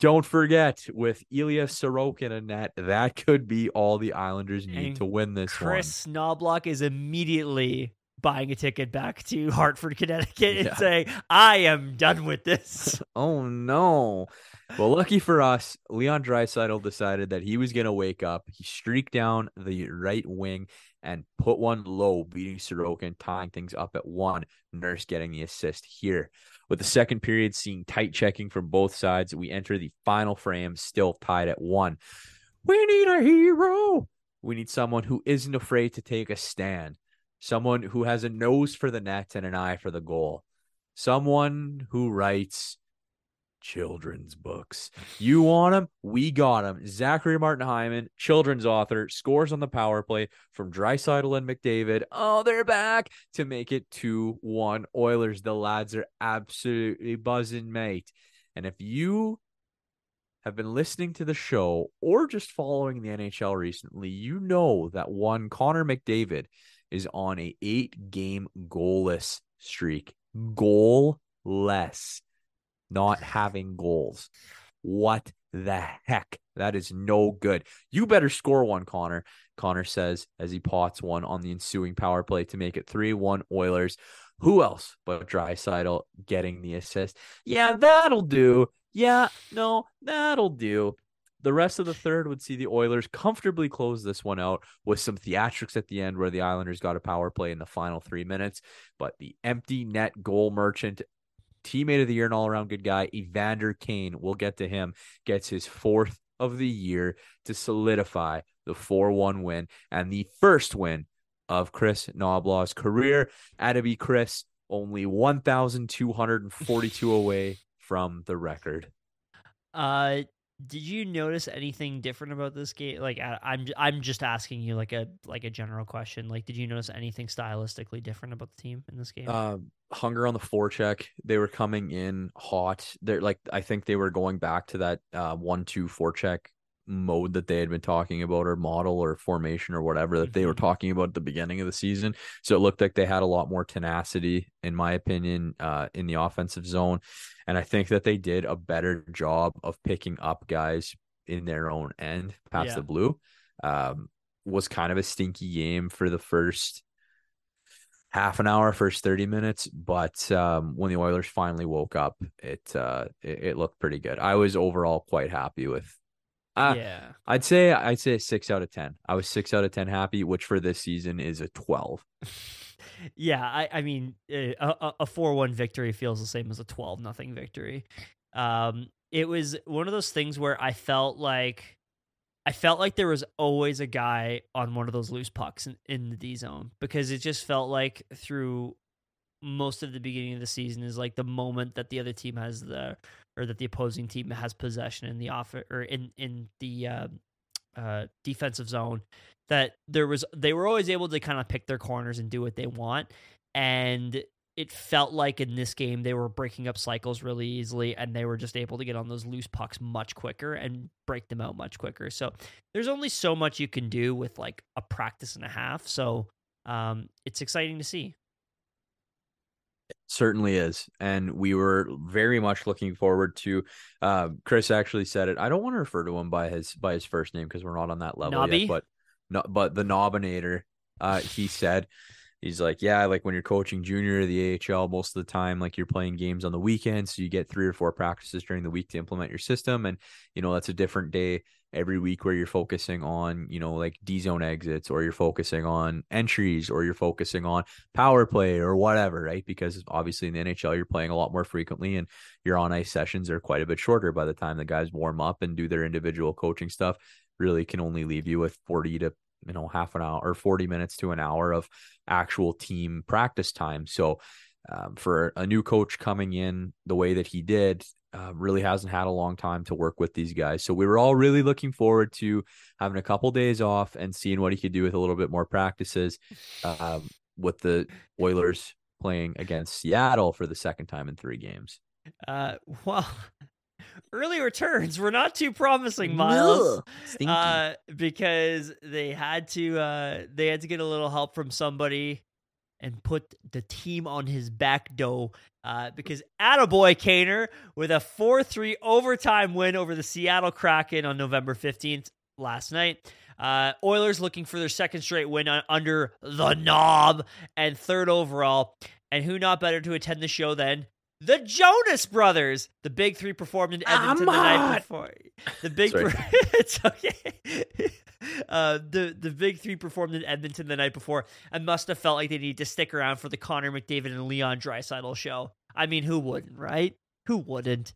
Don't forget, with Ilya Sorokin in net, that could be all the Islanders need And to win this Kris Knoblauch is immediately buying a ticket back to Hartford, Connecticut, and Yeah. saying, "I am done with this." Oh no. Well, lucky for us, Leon Draisaitl decided that he was going to wake up. He streaked down the right wing and put one low, beating Sorokin, tying things up at one. Nurse getting the assist here. With the second period seeing tight checking from both sides, we enter the final frame, still tied at one. We need a hero. We need someone who isn't afraid to take a stand, someone who has a nose for the net and an eye for the goal, someone who writes children's books. You want them? We got them. Zachary Martin Hyman, children's author, scores on the power play from Draisaitl and McDavid. Oh, they're back to make it 2 1 Oilers. The lads are absolutely buzzing, mate. And if you have been listening to the show or just following the NHL recently, you know that one Connor McDavid is on a eight game goalless streak. Goalless not having goals. What the heck? That is no good. You better score one, Connor. Connor says as he pots one on the ensuing power play to make it 3 1 Oilers. Who else but Draisaitl getting the assist? Yeah, that'll do. Yeah, no, that'll do. The rest of the third would see the Oilers comfortably close this one out with some theatrics at the end where the Islanders got a power play in the final three minutes. But the empty net goal merchant teammate of the year and all around good guy, Evander Kane, we'll get to him, gets his fourth of the year to solidify the 4 1 win and the first win of Kris Knoblauch's career. Attaby Chris, only 1,242 away from the record. Uh, did you notice anything different about this game? Like, I'm I'm just asking you like a like a general question. Like, did you notice anything stylistically different about the team in this game? Uh, hunger on the forecheck. They were coming in hot. They're like I think they were going back to that uh one two forecheck mode that they had been talking about or model or formation or whatever that they were Mhm. talking about at the beginning of the season. So it looked like they had a lot more tenacity, in my opinion, uh, in the offensive zone. And I think that they did a better job of picking up guys in their own end past Yeah. the blue. Um, was kind of a stinky game for the first half an hour, first 30 minutes. But um, when the Oilers finally woke up, it, uh, it it looked pretty good. I was overall quite happy with. Uh, yeah. I'd say I'd say six out of ten. I was six out of ten happy, which for this season is a twelve. yeah, I, I mean, a a four one victory feels the same as a twelve nothing victory. Um, it was one of those things where I felt like, I felt like there was always a guy on one of those loose pucks in, in the D zone because it just felt like through most of the beginning of the season is like the moment that the other team has the or that the opposing team has possession in the off or in in the uh, uh, defensive zone that there was they were always able to kind of pick their corners and do what they want. And it felt like in this game they were breaking up cycles really easily and they were just able to get on those loose pucks much quicker and break them out much quicker. So there's only so much you can do with like a practice and a half. So um, it's exciting to see certainly is and we were very much looking forward to uh, chris actually said it i don't want to refer to him by his by his first name because we're not on that level Nobby? yet but no, but the Nobinator, uh, he said he's like, yeah, like when you're coaching junior the AHL, most of the time, like you're playing games on the weekend, so you get three or four practices during the week to implement your system, and you know that's a different day every week where you're focusing on, you know, like D zone exits, or you're focusing on entries, or you're focusing on power play or whatever, right? Because obviously in the NHL you're playing a lot more frequently, and your on ice sessions are quite a bit shorter by the time the guys warm up and do their individual coaching stuff really can only leave you with 40 to you know half an hour or 40 minutes to an hour of actual team practice time so um, for a new coach coming in the way that he did uh, really hasn't had a long time to work with these guys so we were all really looking forward to having a couple days off and seeing what he could do with a little bit more practices um, with the oilers playing against seattle for the second time in three games uh well early returns were not too promising, Miles. Uh, because they had to uh, they had to get a little help from somebody and put the team on his back door. Uh, because Attaboy Kaner with a 4 3 overtime win over the Seattle Kraken on November 15th last night. Uh, Oilers looking for their second straight win under the knob and third overall. And who not better to attend the show than the Jonas Brothers. The big three performed in Edmonton the night before. The big three. it's okay. Uh, the the big three performed in Edmonton the night before and must have felt like they needed to stick around for the Connor McDavid and Leon Draisaitl show. I mean, who wouldn't, right? Who wouldn't?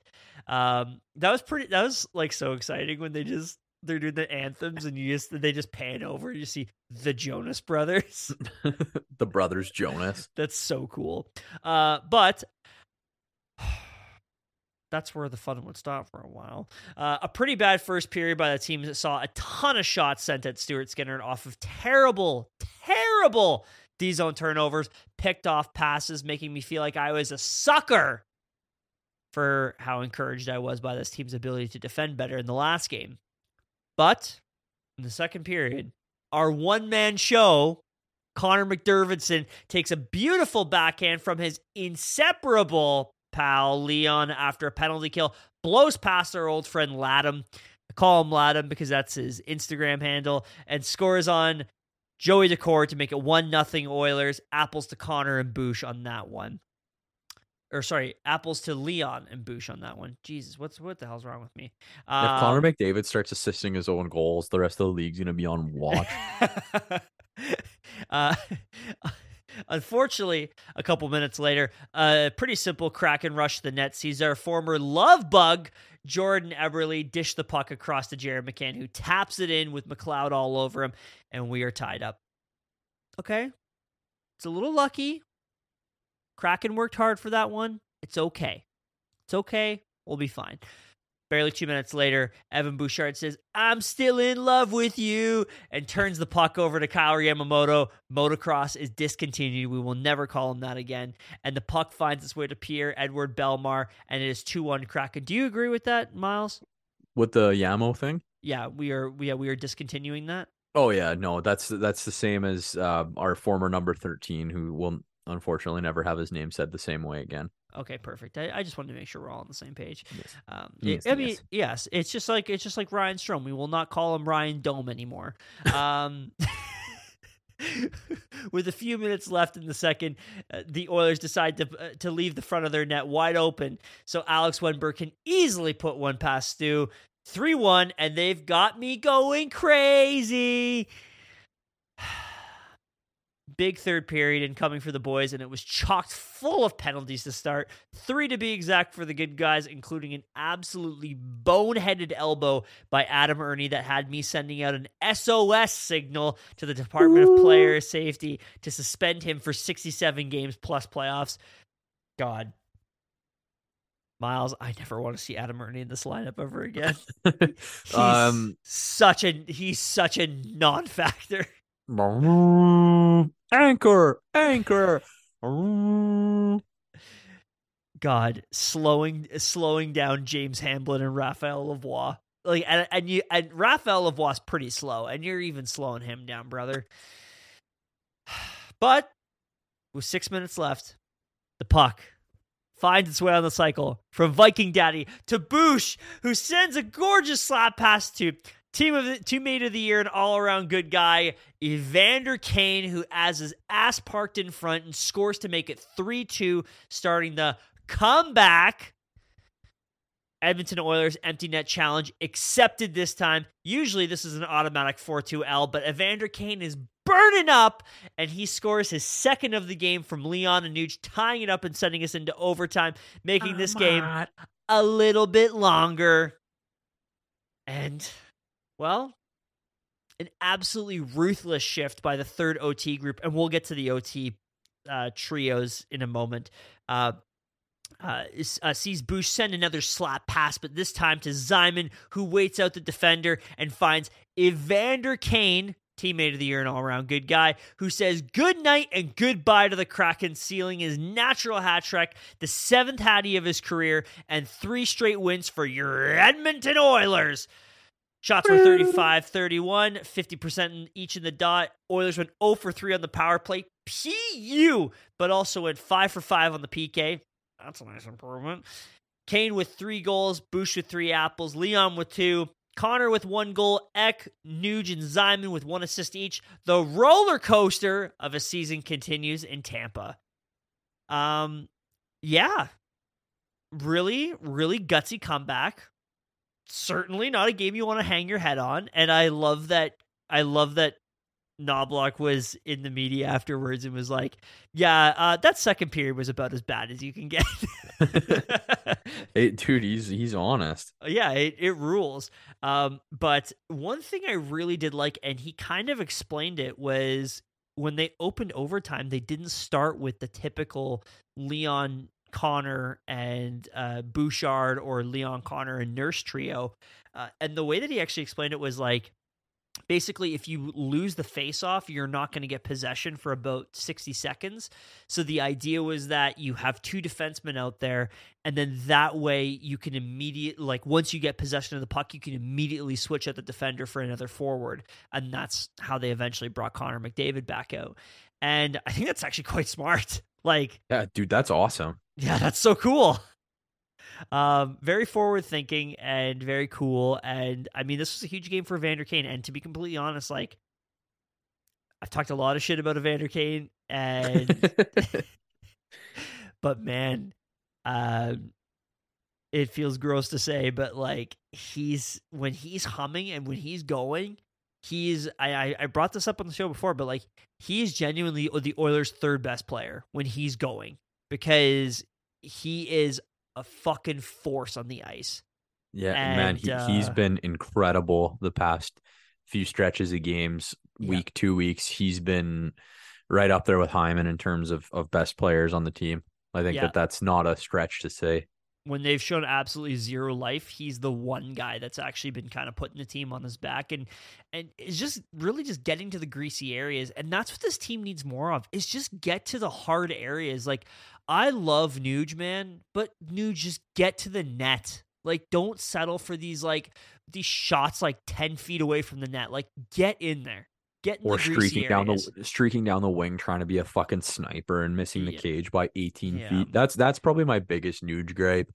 Um, that was pretty. That was like so exciting when they just they're doing the anthems and you just they just pan over and you see the Jonas Brothers, the brothers Jonas. That's so cool. Uh, but that's where the fun would stop for a while. Uh, a pretty bad first period by the team that saw a ton of shots sent at Stuart Skinner off of terrible, terrible D zone turnovers, picked off passes, making me feel like I was a sucker for how encouraged I was by this team's ability to defend better in the last game. But in the second period, our one man show Connor McDermotson takes a beautiful backhand from his inseparable pal Leon after a penalty kill, blows past our old friend Laddam. I call him Laddam because that's his Instagram handle, and scores on Joey Daccord to make it one nothing Oilers. Apples to Connor and Boosh on that one. Or sorry, apples to Leon and Boosh on that one. Jesus, what's what the hell's wrong with me? Um, if Connor McDavid starts assisting his own goals, the rest of the league's gonna be on watch. uh, Unfortunately, a couple minutes later, a pretty simple Kraken rush the net sees our former love bug, Jordan Eberle, dish the puck across to Jared McCann, who taps it in with McLeod all over him, and we are tied up. Okay. It's a little lucky. Kraken worked hard for that one. It's okay. It's okay. We'll be fine. Barely two minutes later, Evan Bouchard says, I'm still in love with you, and turns the puck over to Kailer Yamamoto. Motocross is discontinued. We will never call him that again. And the puck finds its way to Pierre-Edouard Bellemare, and it is 2 1 Kraken. Do you agree with that, Miles? With the Yamo thing? Yeah, we are we, yeah, we are discontinuing that. Oh yeah, no, that's that's the same as uh, our former number 13 who will unfortunately never have his name said the same way again. Okay, perfect. I, I just wanted to make sure we're all on the same page. Yes. Um, yes, it, I mean, yes, it's just like it's just like Ryan Strome. We will not call him Ryan Dome anymore. Um, with a few minutes left in the second, uh, the Oilers decide to uh, to leave the front of their net wide open, so Alex Wennberg can easily put one past Stu. 3 1, and they've got me going crazy. big third period incoming for the boys, and it was chocked full of penalties to start. Three to be exact for the good guys, including an absolutely boneheaded elbow by Adam Erne that had me sending out an SOS signal to the Department of Player Safety to suspend him for 67 games plus playoffs. God. Miles, I never want to see Adam Erne in this lineup ever again. He's um, such a he's such a non-factor. Anchor, anchor. God, slowing slowing down James Hamblin and Raphael Lavoie. Like and, and you and Raphael Lavoie's pretty slow, and you're even slowing him down, brother. But with six minutes left, the puck finds its way on the cycle from Viking Daddy to Boosh, who sends a gorgeous slap pass to team of the teammate of the year and all around good guy Evander Kane, who has his ass parked in front and scores to make it three two, starting the comeback. Edmonton Oilers empty net challenge accepted this time. Usually this is an automatic 4-2L, but Evander Kane is burning up and he scores his second of the game from Leon and Anuj, tying it up and sending us into overtime, making this game a little bit longer. And well, an absolutely ruthless shift by the third OT group, and we'll get to the OT uh, trios in a moment. Uh, uh, uh, sees Bush send another slap pass, but this time to Zyman, who waits out the defender and finds Evander Kane, teammate of the year and all around good guy, who says good night and goodbye to the Kraken, sealing his natural hat trick, the seventh hattie of his career, and three straight wins for your Edmonton Oilers. Shots were 35 31, 50% in each in the dot. Oilers went 0 for 3 on the power play. PU, but also went 5 for 5 on the PK. That's a nice improvement. Kane with three goals, Bush with three apples, Leon with two, Connor with one goal, Ek, Nuge, and Zyman with one assist each. The roller coaster of a season continues in Tampa. Um, yeah, really, really gutsy comeback. Certainly not a game you want to hang your head on, and I love that. I love that Knoblauch was in the media afterwards and was like, "Yeah, uh, that second period was about as bad as you can get." hey, dude, he's he's honest. yeah, it, it rules. Um, but one thing I really did like, and he kind of explained it, was when they opened overtime, they didn't start with the typical Leon Connor and uh, Bouchard or Leon Connor and Nurse trio. Uh, and the way that he actually explained it was like basically if you lose the face off you're not going to get possession for about 60 seconds. So the idea was that you have two defensemen out there and then that way you can immediately like once you get possession of the puck you can immediately switch out the defender for another forward. And that's how they eventually brought connor mcdavid back out. And i think that's actually quite smart like Yeah, dude, that's awesome. yeah, that's so cool. Um, very forward thinking and very cool. And I mean, this was a huge game for Vander Kane. And to be completely honest, like I've talked a lot of shit about Evander Kane, and but man, uh, it feels gross to say, but like he's when he's humming and when he's going, he's I, I brought this up on the show before, but like he's genuinely the Oilers' third best player when he's going because he is a fucking force on the ice. Yeah, man, And, he, he's uh, been incredible the past few stretches of games, Yeah. week, two weeks. He's been right up there with Hyman in terms of, of best players on the team. I think Yeah. that that's not a stretch to say. When they've shown absolutely zero life, he's the one guy that's actually been kind of putting the team on his back and and is just really just getting to the greasy areas. And that's what this team needs more of. Is just get to the hard areas. Like I love Nuge, man, but Nuge just get to the net. Like don't settle for these like these shots like 10 feet away from the net. Like get in there. Get Or the streaking down areas. the streaking down the wing, trying to be a fucking sniper and missing the Yeah. cage by 18 Yeah. feet. That's that's probably my biggest Nuge gripe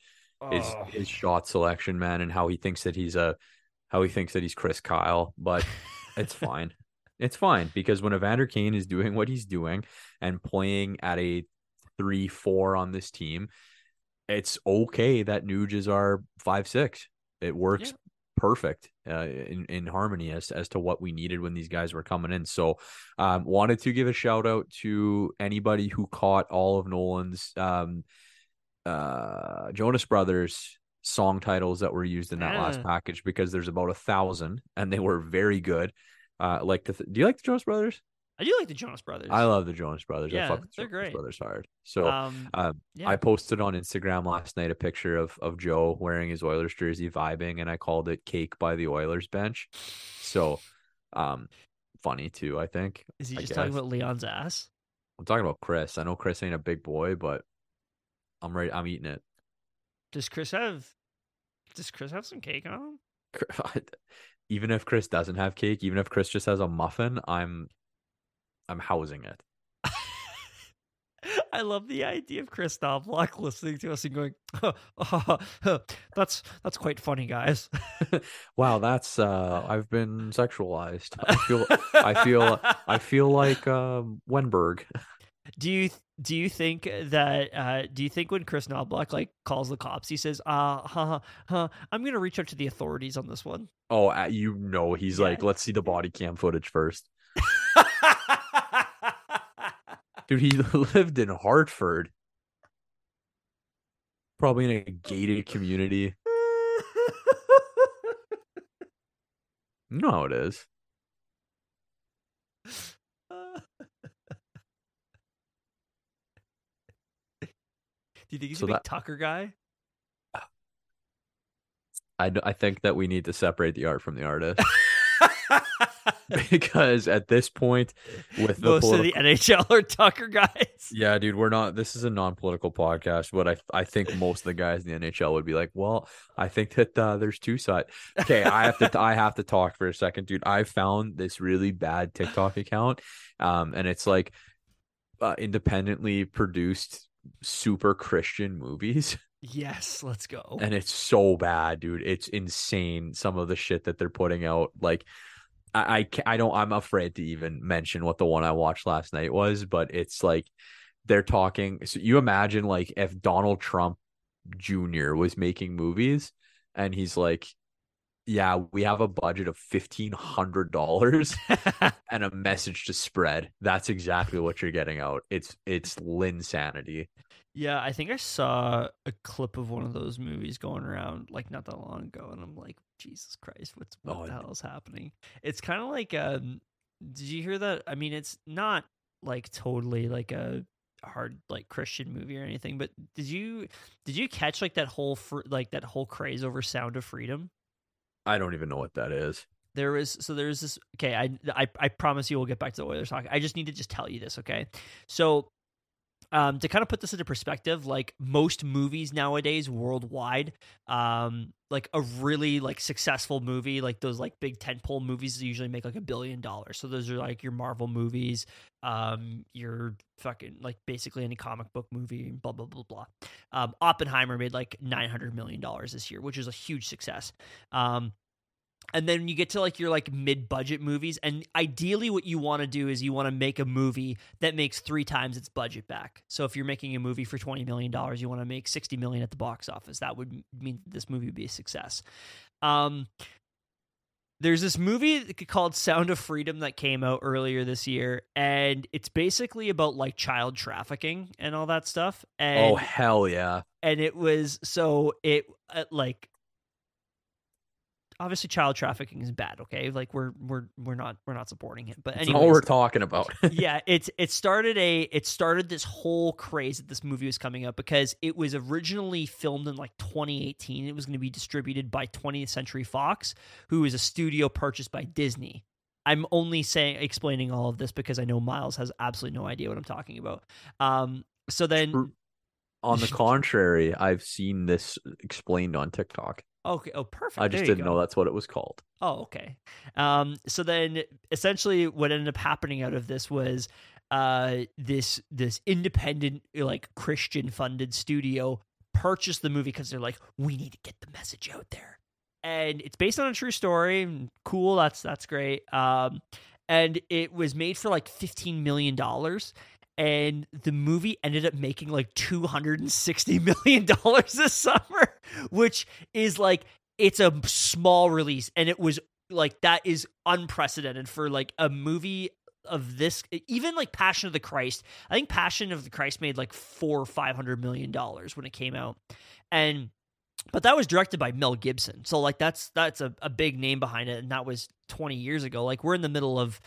is Ugh. his shot selection, man, and how he thinks that he's a how he thinks that he's Chris Kyle. But it's fine. It's fine because when Evander Kane is doing what he's doing and playing at a three four on this team, it's okay that Nuge is our five six. It works Yeah. Perfect uh, in in harmony as as to what we needed when these guys were coming in. So, um, wanted to give a shout out to anybody who caught all of Nolan's um, uh, Jonas Brothers song titles that were used in that last package because there's about a thousand and they were very good. Uh, like the th- do you like the Jonas Brothers? I do like the Jonas Brothers. I love the Jonas Brothers. I Yeah, fuck they're Jonas great. Brothers hard. So um, um, yeah. I posted on Instagram last night a picture of of Joe wearing his Oilers jersey, vibing, and I called it "Cake by the Oilers bench." So, um, funny too. I think is he I just talking about Leon's ass? I'm talking about Chris. I know Chris ain't a big boy, but I'm ready. I'm eating it. Does Chris have? Does Chris have some cake on him? even if Chris doesn't have cake, even if Chris just has a muffin, I'm I'm housing it. I love the idea of Kris Knoblauch listening to us and going, "That's that's quite funny, guys." Wow, that's uh I've been sexualized. I feel I feel I feel like um Wennberg. do you do you think that uh, do you think when Kris Knoblauch like calls the cops, he says, "Uh, huh, huh, I'm gonna reach out to the authorities on this one." Oh, uh, you know he's Yeah. like, let's see the body cam footage first. Dude, he lived in Hartford. Probably in a gated community. You know how it is. Do you think he's So a big that- Tucker guy? I, I think that we need to separate the art from the artist because at this point, with the Most of the NHL are Tucker guys. yeah, dude, we're not. This is a non-political podcast, but I I think most of the guys in the NHL would be like, well, I think that uh, there's two sides. Okay, I have to I have to talk for a second, dude. I found this really bad TikTok account, um, and it's like uh, independently produced super Christian movies. Yes, let's go. and it's so bad, dude. It's insane. Some of the shit that they're putting out, like I, I, I don't, I'm afraid to even mention what the one I watched last night was, but it's like they're talking. So you imagine like if Donald Trump Jr. was making movies, and he's like, "Yeah, we have a budget of fifteen hundred dollars and a message to spread." That's exactly what you're getting out. It's it's linsanity. Yeah, I think I saw a clip of one of those movies going around like not that long ago, and I'm like, Jesus Christ, what's what Oh, the hell is happening? It's kind of like, um, did you hear that? I mean, it's not like totally like a hard like Christian movie or anything, but did you did you catch like that whole fr- like that whole craze over Sound of Freedom? I don't even know what that is. there was so there's this okay I, I i promise you we'll get back to the oilers talk i just need to just tell you this okay so um to kind of put this into perspective like most movies nowadays worldwide um like a really like successful movie like those like big tentpole movies usually make like a billion dollars. So those are like your marvel movies um your fucking like basically any comic book movie blah blah blah blah. Um oppenheimer made like 900 million dollars this year which is a huge success. Um and then you get to like your like mid-budget movies and ideally what you want to do is you want to make a movie that makes three times its budget back so if you're making a movie for 20 million dollars you want to make 60 million at the box office that would mean this movie would be a success um there's this movie called Sound of Freedom that came out earlier this year, and it's basically about like child trafficking and all that stuff. And oh hell yeah! and it was so it uh, like obviously child trafficking is bad okay like we're we're we're not we're not supporting it but anyway all we're talking about. yeah it's it started a it started this whole craze that this movie was coming up because it was originally filmed in like 2018 it was going to be distributed by 20th century fox who is a studio purchased by disney i'm only saying explaining all of this because i know miles has absolutely no idea what i'm talking about um so then. On the contrary, I've seen this explained on TikTok. Okay oh perfect I just didn't go. know that's what it was called. Oh, okay. Um, so then essentially what ended up happening out of this was uh this this independent like Christian funded studio purchased the movie because they're like, we need to get the message out there. And it's based on a true story. and Cool, that's that's great. Um and it was made for like fifteen million dollars. And the movie ended up making like two hundred and sixty million dollars this summer, which is like it's a small release and it was like that is unprecedented for like a movie of this even like passion of the christ. I think passion of the christ made like four or five hundred million dollars when it came out. And but that was directed by mel gibson. So like that's that's a, a big name behind it and that was 20 years ago. Like we're in the middle of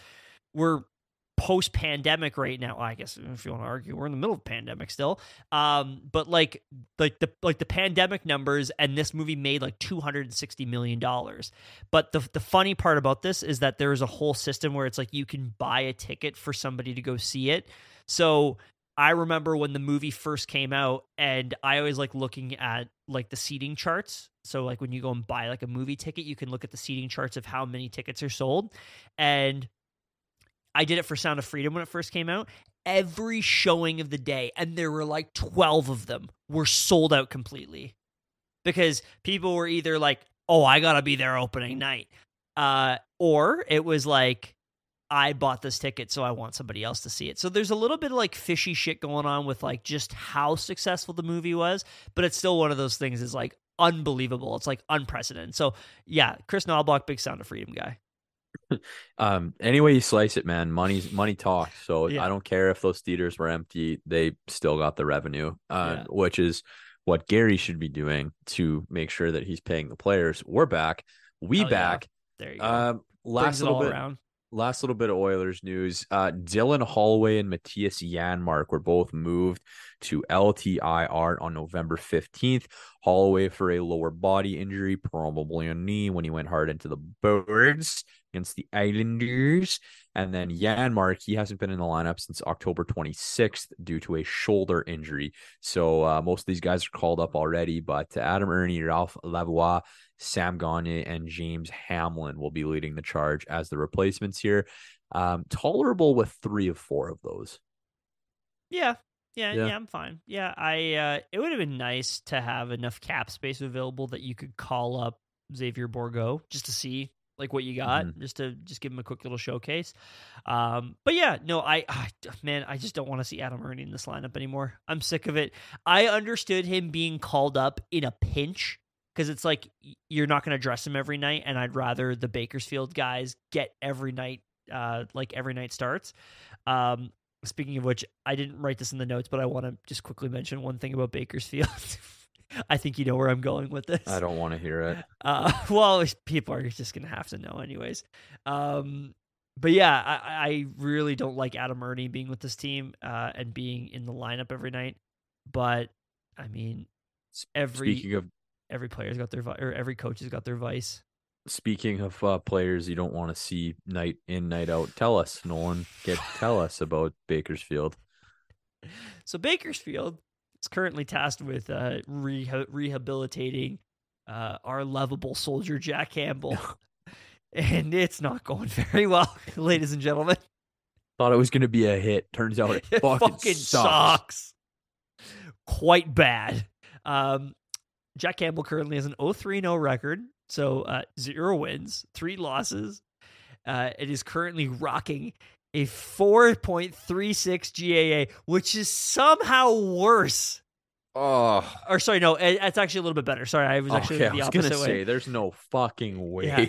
we're post pandemic right now. I guess if you want to argue, we're in the middle of pandemic still. Um, but like like the like the pandemic numbers and this movie made like two hundred and sixty million dollars. But the the funny part about this is that there is a whole system where it's like you can buy a ticket for somebody to go see it. So I remember when the movie first came out, and I always like looking at like the seating charts. So like when you go and buy like a movie ticket, you can look at the seating charts of how many tickets are sold, and I did it for Sound of Freedom when it first came out. Every showing of the day, and there were like 12 of them, were sold out completely because people were either like, oh, I got to be there opening night. Uh, or it was like, I bought this ticket, so I want somebody else to see it. So there's a little bit of like fishy shit going on with like just how successful the movie was, but it's still one of those things is like unbelievable. It's like unprecedented. So yeah, Kris Knoblauch, big Sound of Freedom guy um any way you slice it man money's money talks so Yeah. i don't care if those theaters were empty they still got the revenue uh Yeah. which is what gary should be doing to make sure that he's paying the players we're back we Hell yeah. back There you go. um last it little all bit around. last little bit of Oilers news. Uh, Dylan Holloway and Mattias Janmark were both moved to LTIR on November 15th. Holloway for a lower body injury, probably a knee when he went hard into the boards against the Islanders. And then Janmark, he hasn't been in the lineup since October 26th due to a shoulder injury. So uh, most of these guys are called up already, but Adam Erne, Ralph Lavoie, Sam Gagne and James Hamblin will be leading the charge as the replacements here. Um, tolerable with three of four of those. Yeah. Yeah, Yeah. yeah, I'm fine. Yeah, I uh it would have been nice to have enough cap space available that you could call up Xavier Bourgault just to see like what you got, Mhm. just to just give him a quick little showcase. Um but yeah, no, I, I man, I just don't want to see Adam Erne in this lineup anymore. I'm sick of it. I understood him being called up in a pinch because it's like you're not going to dress him every night and I'd rather the Bakersfield guys get every night uh like every night starts. Um Speaking of which, I didn't write this in the notes, but I want to just quickly mention one thing about Bakersfield. I think you know where I'm going with this. I don't want to hear it. Uh, well, people are just gonna have to know, anyways. Um, but yeah, I, I really don't like Adam Erne being with this team uh, and being in the lineup every night. But I mean, every Speaking of every player's got their vi- or every coach has got their vice. speaking of uh, players you don't want to see night in night out, tell us, Nolan. Get tell us about Bakersfield. So Bakersfield is currently tasked with uh, reha- rehabilitating uh, our lovable soldier Jack Campbell, and it's not going very well, ladies and gentlemen. Thought it was going to be a hit. Turns out it It fucking, sucks. sucks. Quite bad. Um, Jack Campbell currently has an 0 0 record, so uh, zero wins, three losses. Uh, it is currently rocking a 4.36 GAA, which is somehow worse. Oh, Or sorry, no, it- it's actually a little bit better. Sorry, I was actually okay. I the was opposite gonna way. say there's no fucking way. Yeah.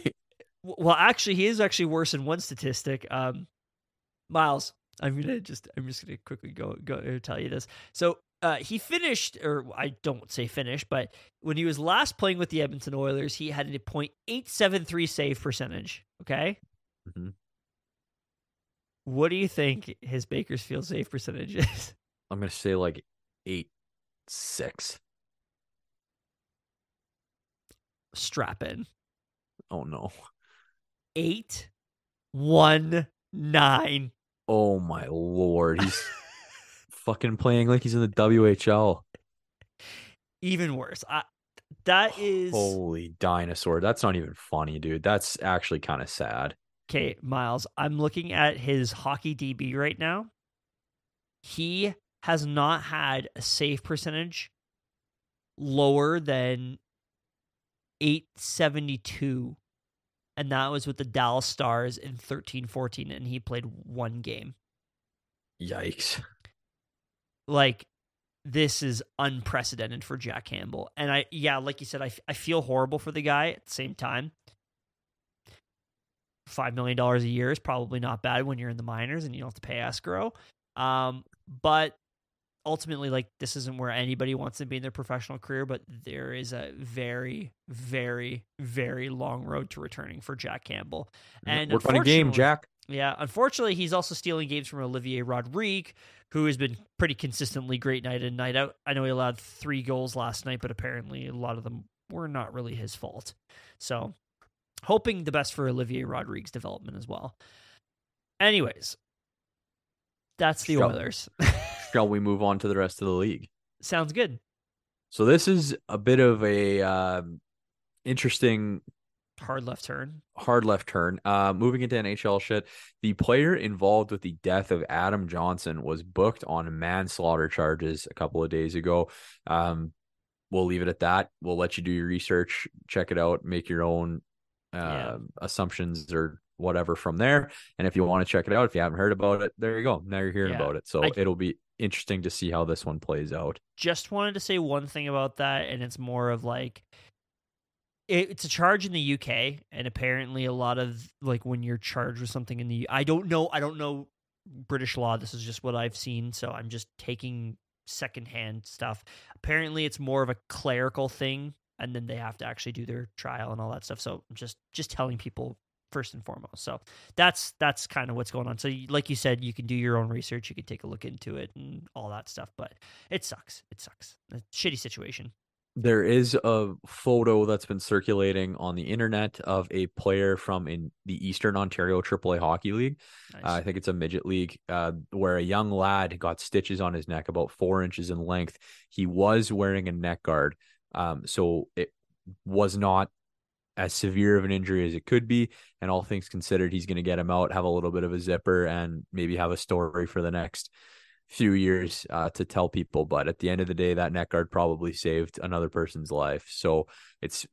Well, actually, he is actually worse in one statistic. Um, Miles, I'm gonna just I'm just gonna quickly go go tell you this. So uh, he finished, or I don't say finished, but when he was last playing with the Edmonton Oilers, he had a .873 save percentage. Okay, Mhm. What do you think his Bakersfield save percentage is? I'm gonna say like eight six. Strap in Oh no. eight one nine. Oh my lord. He's fucking playing like he's in the WHL. Even worse. I, that is Holy dinosaur. That's not even funny, dude. That's actually kind of sad. Okay, Miles, I'm looking at his hockey DB right now. He has not had a save percentage lower than 872. And that was with the Dallas Stars in 13 14, and he played one game. Yikes. Like, this is unprecedented for Jack Campbell. And I, yeah, like you said, I, I feel horrible for the guy at the same time. $5 million a year is probably not bad when you're in the minors and you don't have to pay escrow. Um, but ultimately, like, this isn't where anybody wants to be in their professional career, but there is a very, very, very long road to returning for Jack Campbell. And work on a game, Jack. yeah, unfortunately, he's also stealing games from Olivier Rodrigue, who has been pretty consistently great night in night out. I know he allowed three goals last night, but apparently a lot of them were not really his fault. So, hoping the best for Olivier Rodrigue's development as well. Anyways, that's the Shall- Oilers. Shall we move on to the rest of the league? Sounds good. So this is a bit of a um, interesting Hard left turn. hard left turn. Uh, moving into NHL shit, the player involved with the death of Adam Johnson was booked on manslaughter charges a couple of days ago. Um, we'll leave it at that. We'll let you do your research, check it out, make your own uh, Yeah. assumptions or whatever from there. And if you want to check it out, if you haven't heard about it, there you go. Now you're hearing Yeah. about it. So I- it'll be interesting to see how this one plays out. just wanted to say one thing about that, and it's more of like it, it's a charge in the UK, and apparently a lot of like when you're charged with something in the I don't know I don't know British law. This is just what I've seen, so I'm just taking secondhand stuff. Apparently, it's more of a clerical thing, and then they have to actually do their trial and all that stuff. So just just telling people first and foremost. So that's that's kind of what's going on. So like you said, you can do your own research, you can take a look into it and all that stuff. But it sucks. It sucks. A shitty situation. There is a photo that's been circulating on the internet of a player from in the Eastern Ontario AAA Hockey League. Nice. Uh, I think it's a midget league uh, where a young lad got stitches on his neck about four inches in length. He was wearing a neck guard, um, so it was not as severe of an injury as it could be. And all things considered, he's going to get him out, have a little bit of a zipper, and maybe have a story for the next few years uh, to tell people. But at the end of the day, that neck guard probably saved another person's life. So it's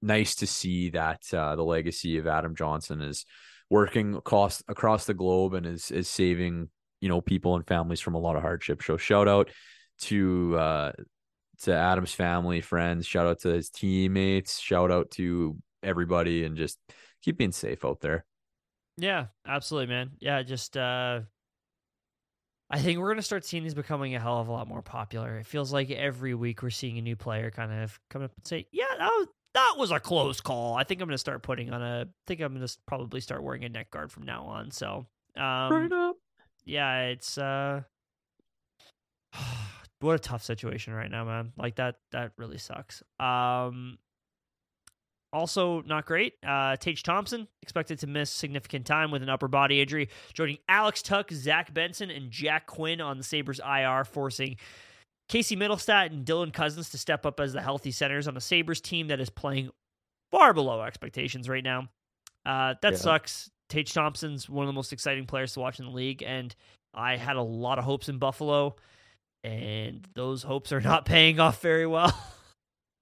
nice to see that uh, the legacy of Adam Johnson is working across across the globe and is is saving you know people and families from a lot of hardship. So shout out to uh, to Adam's family, friends. Shout out to his teammates. Shout out to everybody, and just keep being safe out there. yeah, absolutely, man. Yeah, just uh I think we're gonna start seeing these becoming a hell of a lot more popular. It feels like every week we're seeing a new player kind of come up and say, "Yeah, that was that was a close call." I think I'm gonna start putting on a. I think I'm gonna probably start wearing a neck guard from now on. So, um, up. yeah, it's uh what a tough situation right now, man. Like that that really sucks. Um also not great. Uh Tage Thompson expected to miss significant time with an upper body injury, joining Alex Tuch, Zach Benson, and Jack Quinn on the Sabres IR, forcing Casey Mittelstadt and Dylan Cozens to step up as the healthy centers on a Sabres team that is playing far below expectations right now. Uh, that Yeah. sucks. Tage Thompson's one of the most exciting players to watch in the league, and I had a lot of hopes in Buffalo, and those hopes are not paying off very well.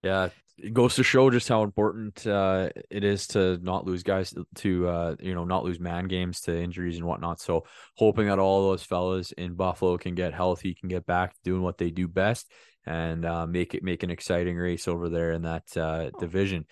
Yeah, it goes to show just how important uh, it is to not lose guys to uh, you know not lose man games to injuries and whatnot. So hoping that all those fellas in Buffalo can get healthy, can get back doing what they do best, and uh, make it make an exciting race over there in that uh, division.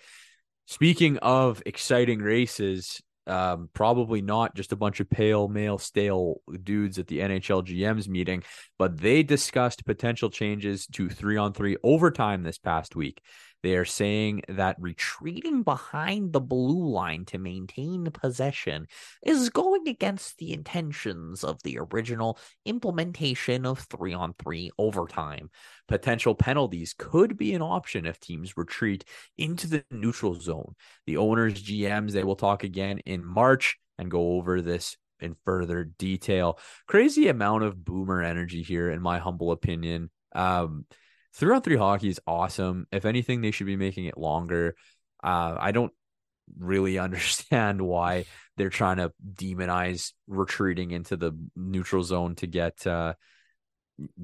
Speaking of exciting races, um, probably not just a bunch of pale male stale dudes at the NHL GMs meeting, but they discussed potential changes to three on three overtime this past week. They are saying that retreating behind the blue line to maintain possession is going against the intentions of the original implementation of three on three overtime. Potential penalties could be an option if teams retreat into the neutral zone. The owners, GMs, they will talk again in March and go over this in further detail. Crazy amount of boomer energy here, in my humble opinion. Um, three on three hockey is awesome. If anything, they should be making it longer. Uh, I don't really understand why they're trying to demonize retreating into the neutral zone to get uh,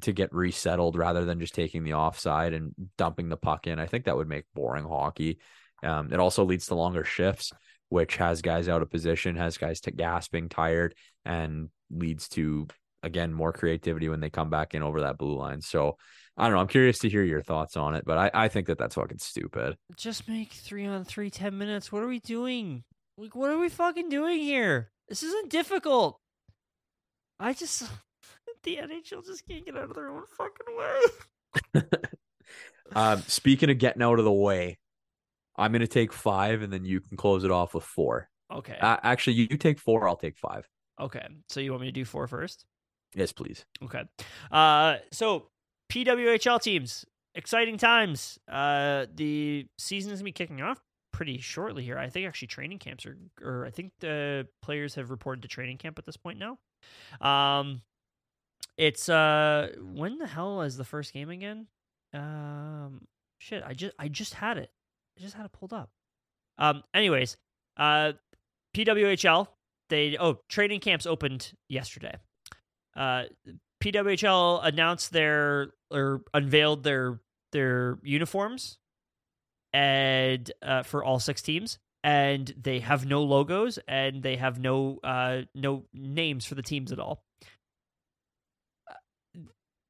to get resettled rather than just taking the offside and dumping the puck in. I think that would make boring hockey. Um, it also leads to longer shifts, which has guys out of position, has guys to gasping, tired, and leads to again more creativity when they come back in over that blue line. So I don't know. I'm curious to hear your thoughts on it, but I, I think that that's fucking stupid. Just make three on three, 10 minutes. What are we doing? Like, what are we fucking doing here? This isn't difficult. I just the NHL just can't get out of their own fucking way. um, speaking of getting out of the way, I'm gonna take five, and then you can close it off with four. Okay. Uh, actually, you, you take four. I'll take five. okay. So you want me to do four first? Yes, please. Okay. Uh, so PWHL teams, exciting times. Uh, the season is gonna be kicking off pretty shortly here. I think actually training camps are, or I think the players have reported to training camp at this point now. Um, it's uh, when the hell is the first game again? Um, shit, I just I just had it. I just had it pulled up. Um, anyways, uh, PWHL they oh training camps opened yesterday. Uh, PWHL announced their or unveiled their their uniforms and uh, for all six teams and they have no logos and they have no uh no names for the teams at all.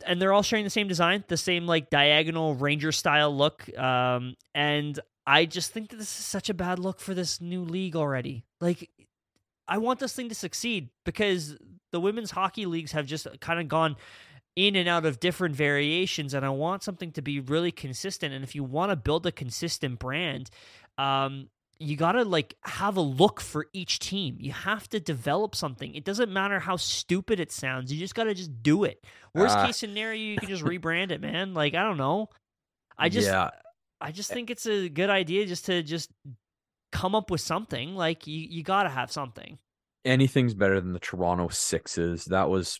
And they're all sharing the same design the same like diagonal ranger style look um and i just think that this is such a bad look for this new league already. Like i want this thing to succeed because the women's hockey leagues have just kind of gone in and out of different variations and i want something to be really consistent and if you want to build a consistent brand um you got to like have a look for each team. You have to develop something. It doesn't matter how stupid it sounds. You just got to just do it. Worst Ah. case scenario, you can just rebrand it, man. Like I don't know. I just yeah, I just think it's a good idea just to just come up with something. Like you you got to have something. Anything's better than the Toronto Sixes. That was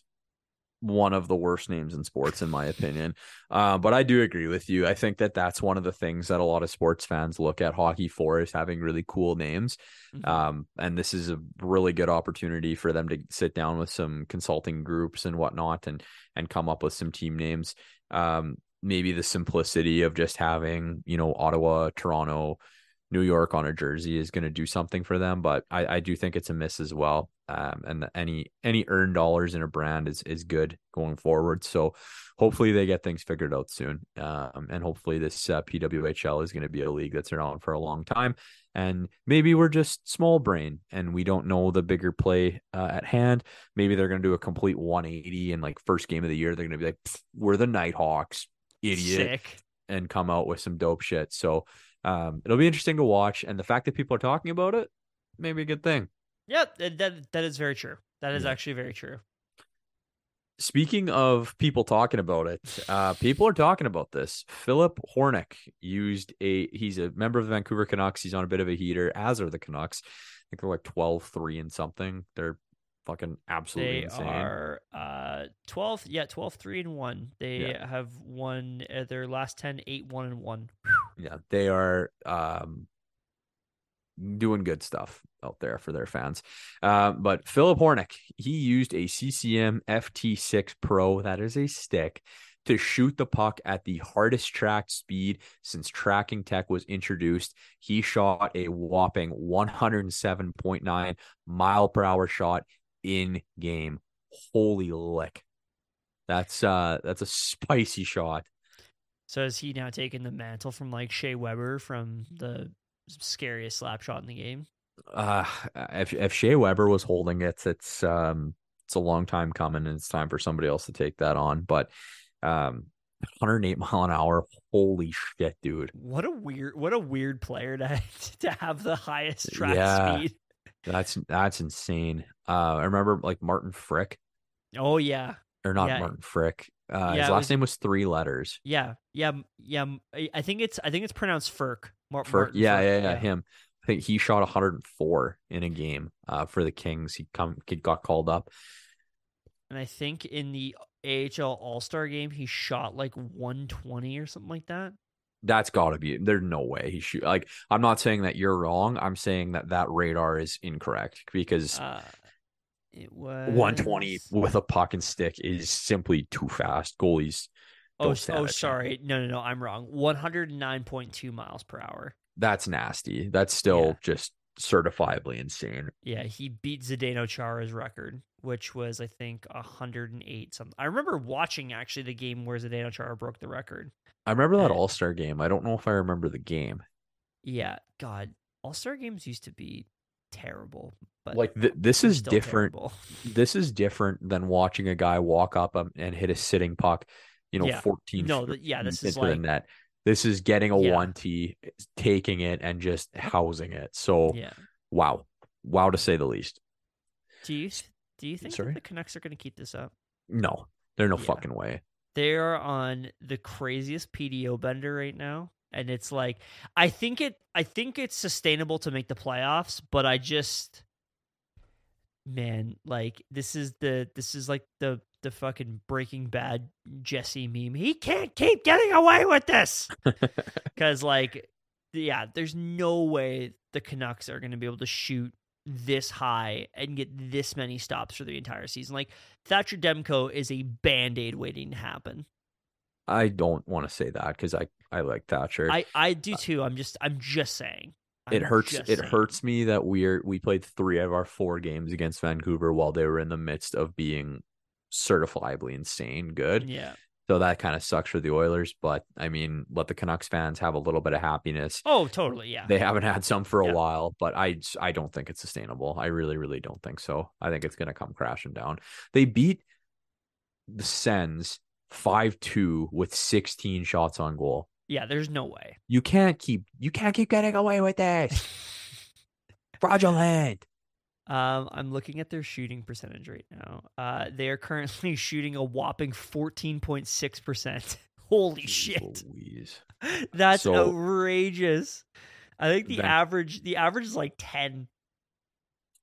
one of the worst names in sports, in my opinion. Uh, but I do agree with you. I think that that's one of the things that a lot of sports fans look at hockey for is having really cool names. Mhm. Um, and this is a really good opportunity for them to sit down with some consulting groups and whatnot and and come up with some team names. Um, maybe the simplicity of just having, you know, Ottawa, Toronto, New York on a jersey is going to do something for them, but I, I do think it's a miss as well. Um, and the, any any earned dollars in a brand is is good going forward. So hopefully they get things figured out soon. Um, and hopefully this uh, PWHL is going to be a league that's around for a long time. And maybe we're just small brain and we don't know the bigger play uh, at hand. Maybe they're going to do a complete 180 and like first game of the year they're going to be like, we're the Nighthawks, idiot Sick. and come out with some dope shit. So um, it'll be interesting to watch. And the fact that people are talking about it, maybe a good thing. Yeah, that that, that is very true. That is Yeah. actually very true. Speaking of people talking about it, uh, people are talking about this. Philip Hornick used a, he's a member of the Vancouver Canucks. He's on a bit of a heater, as are the Canucks. I think they're like 12 3 and something. They're fucking absolutely They insane. are uh 12 yeah 12 3 and 1. They Yeah. have won uh, their last 10 8 1 and 1. yeah they are um doing good stuff out there for their fans um but philip hornick he used a ccm ft6 pro that is a stick to shoot the puck at the hardest track speed since tracking tech was introduced he shot a whopping 107.9 mile per hour shot in game holy lick that's uh that's a spicy shot So has he now taken the mantle from like Shea Weber from the scariest slap shot in the game? uh if if Shea Weber was holding it, it's um it's a long time coming and it's time for somebody else to take that on. But um 108 mile an hour, holy shit, dude. What a weird what a weird player to to have the highest track Yeah. speed. That's that's insane. Uh I remember like Martin Frick, Oh yeah. or not Yeah. Martin Frick. Uh Yeah, his last was- name was three letters. Yeah. Yeah, yeah, I think it's I think it's pronounced Firk. Mar- Frick, Martin yeah, yeah, yeah, him. I think he shot 104 in a game uh for the Kings. He come he got called up. And I think in the AHL All-Star game he shot like 120 or something like that. That's got to be. There's no way he shoot. Like, I'm not saying that you're wrong. I'm saying that that radar is incorrect because Uh it was 120 with a puck and stick is simply too fast. Goalies, Oh, don't s- stand oh, sorry. No, no, no. I'm wrong. 109.2 miles per hour. that's nasty. That's still Yeah. just certifiably insane. Yeah, he beat Zdeno Chara's record, which was I think 108 something. I remember watching actually the game where Zdeno Chara broke the record. I remember that All Star game. I don't know if I remember the game. Yeah, God, All Star games used to be terrible, but Like th- this is different. This is different than watching a guy walk up um, and hit a sitting puck, you know, Yeah. 14 No, th- yeah, this is the like- net. This is getting a Yeah. one T, taking it and just housing it. So Yeah. wow, wow to say the least. Do you do you think Sorry? that the Canucks are going to keep this up? No, there's no Yeah. fucking way. They are on the craziest PDO bender right now, and it's like I think it I think it's sustainable to make the playoffs, but I just man, like this is the this is like the the fucking Breaking Bad Jesse meme. He can't keep getting away with this because like yeah, there's no way the Canucks are going to be able to shoot this high and get this many stops for the entire season. Like Thatcher Demko is a band aid waiting to happen. I don't want to say that because I I like Thatcher. I I do uh, too. I'm just I'm just saying. it hurts. It saying. hurts me that we're we played three of our four games against Vancouver while they were in the midst of being certifiably insane good. Yeah. So that kind of sucks for the Oilers. But I mean, let the Canucks fans have a little bit of happiness. Oh, totally. Yeah. They haven't had some for a Yeah. while, but I I don't think it's sustainable. I really really don't think so. I think it's gonna come crashing down. They beat the Sens five two with sixteen shots on goal. yeah. There's no way. You can't keep you can't keep getting away with this. Fraudulent. Um, I'm looking at their shooting percentage right now. Uh, they are currently shooting a whopping 14.6 percent. Holy Jeez shit, Louise. that's So- outrageous. I think the Van- average the average is like 10.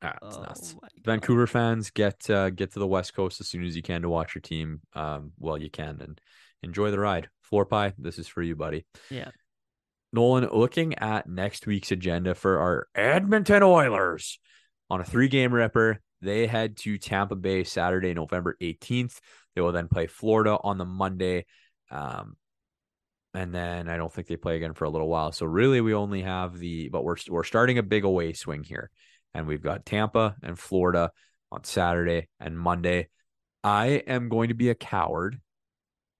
Ah, it's Oh nuts. Vancouver fans get uh, get to the West Coast as soon as you can to watch your team. Um, well, you can and enjoy the ride. Floor pie, this is for you, buddy. Yeah. Nolan, looking at next week's agenda for our Edmonton Oilers on a three game ripper, they head to Tampa Bay Saturday, November 18th. They will then play Florida on the Monday. Um, and then I don't think they play again for a little while. So really, we only have the, but we're we're starting a big away swing here, and we've got Tampa and Florida on Saturday and Monday. I am going to be a coward.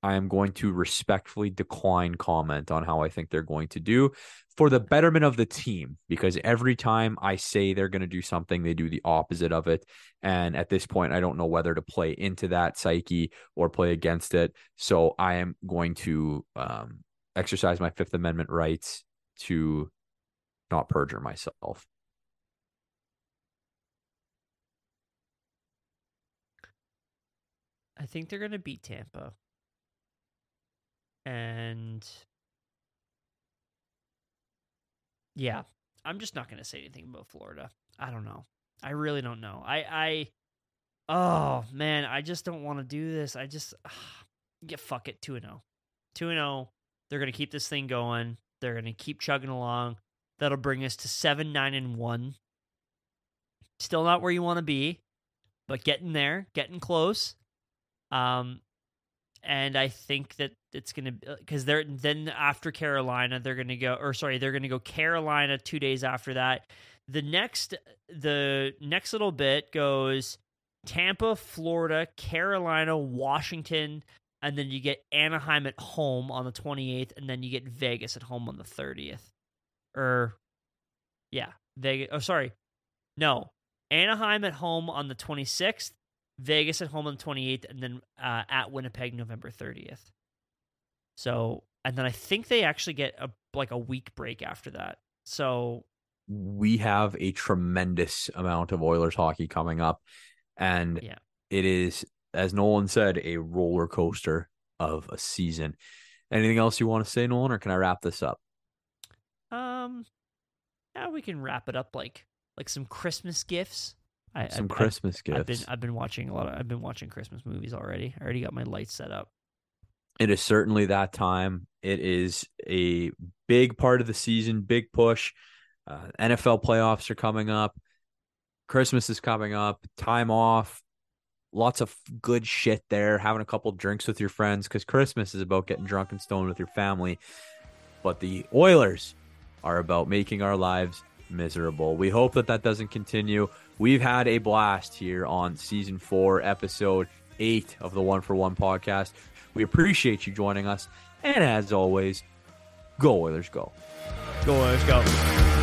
I am going to respectfully decline comment on how I think they're going to do for the betterment of the team because every time I say they're going to do something, they do the opposite of it. And at this point, I don't know whether to play into that psyche or play against it. So I am going to um, exercise my Fifth Amendment rights to not perjure myself. I think they're going to beat Tampa. And yeah, I'm just not going to say anything about Florida. I don't know. I really don't know. I I oh man, I just don't want to do this. I just yeah, fuck it. 2 and 0. 2 and 0. They're going to keep this thing going. They're going to keep chugging along. That'll bring us to 7 9 and 1. Still not where you want to be, but getting there, getting close. Um, and I think that it's gonna because uh, they're then after Carolina they're gonna go or sorry they're gonna go Carolina two days after that. The next the next little bit goes Tampa, Florida, Carolina, Washington, and then you get Anaheim at home on the 28th, and then you get Vegas at home on the 30th. Or, er, yeah, Vegas. Oh, sorry, no, Anaheim at home on the 26th, Vegas at home on the 28th, and then uh, at Winnipeg November 30th. So, and then I think they actually get a like a week break after that. So, we have a tremendous amount of Oilers hockey coming up. And Yeah. it is, as Nolan said, a roller coaster of a season. Anything else you want to say, Nolan, or can I wrap this up? um, yeah, we can wrap it up like like some Christmas gifts. I, Some I- I- Christmas gifts. I've been I've been watching a lot of I've been watching Christmas movies already. I already got my lights set up. it is certainly that time. It is a big part of the season, big push. Uh, NFL playoffs are coming up. Christmas is coming up. Time off. Lots of good shit there. Having a couple drinks with your friends because Christmas is about getting drunk and stoned with your family. But the Oilers are about making our lives miserable. We hope that that doesn't continue. We've had a blast here on season four, episode eight of the One for One podcast. We appreciate you joining us. And as always, go Oilers, go. Go, let's go.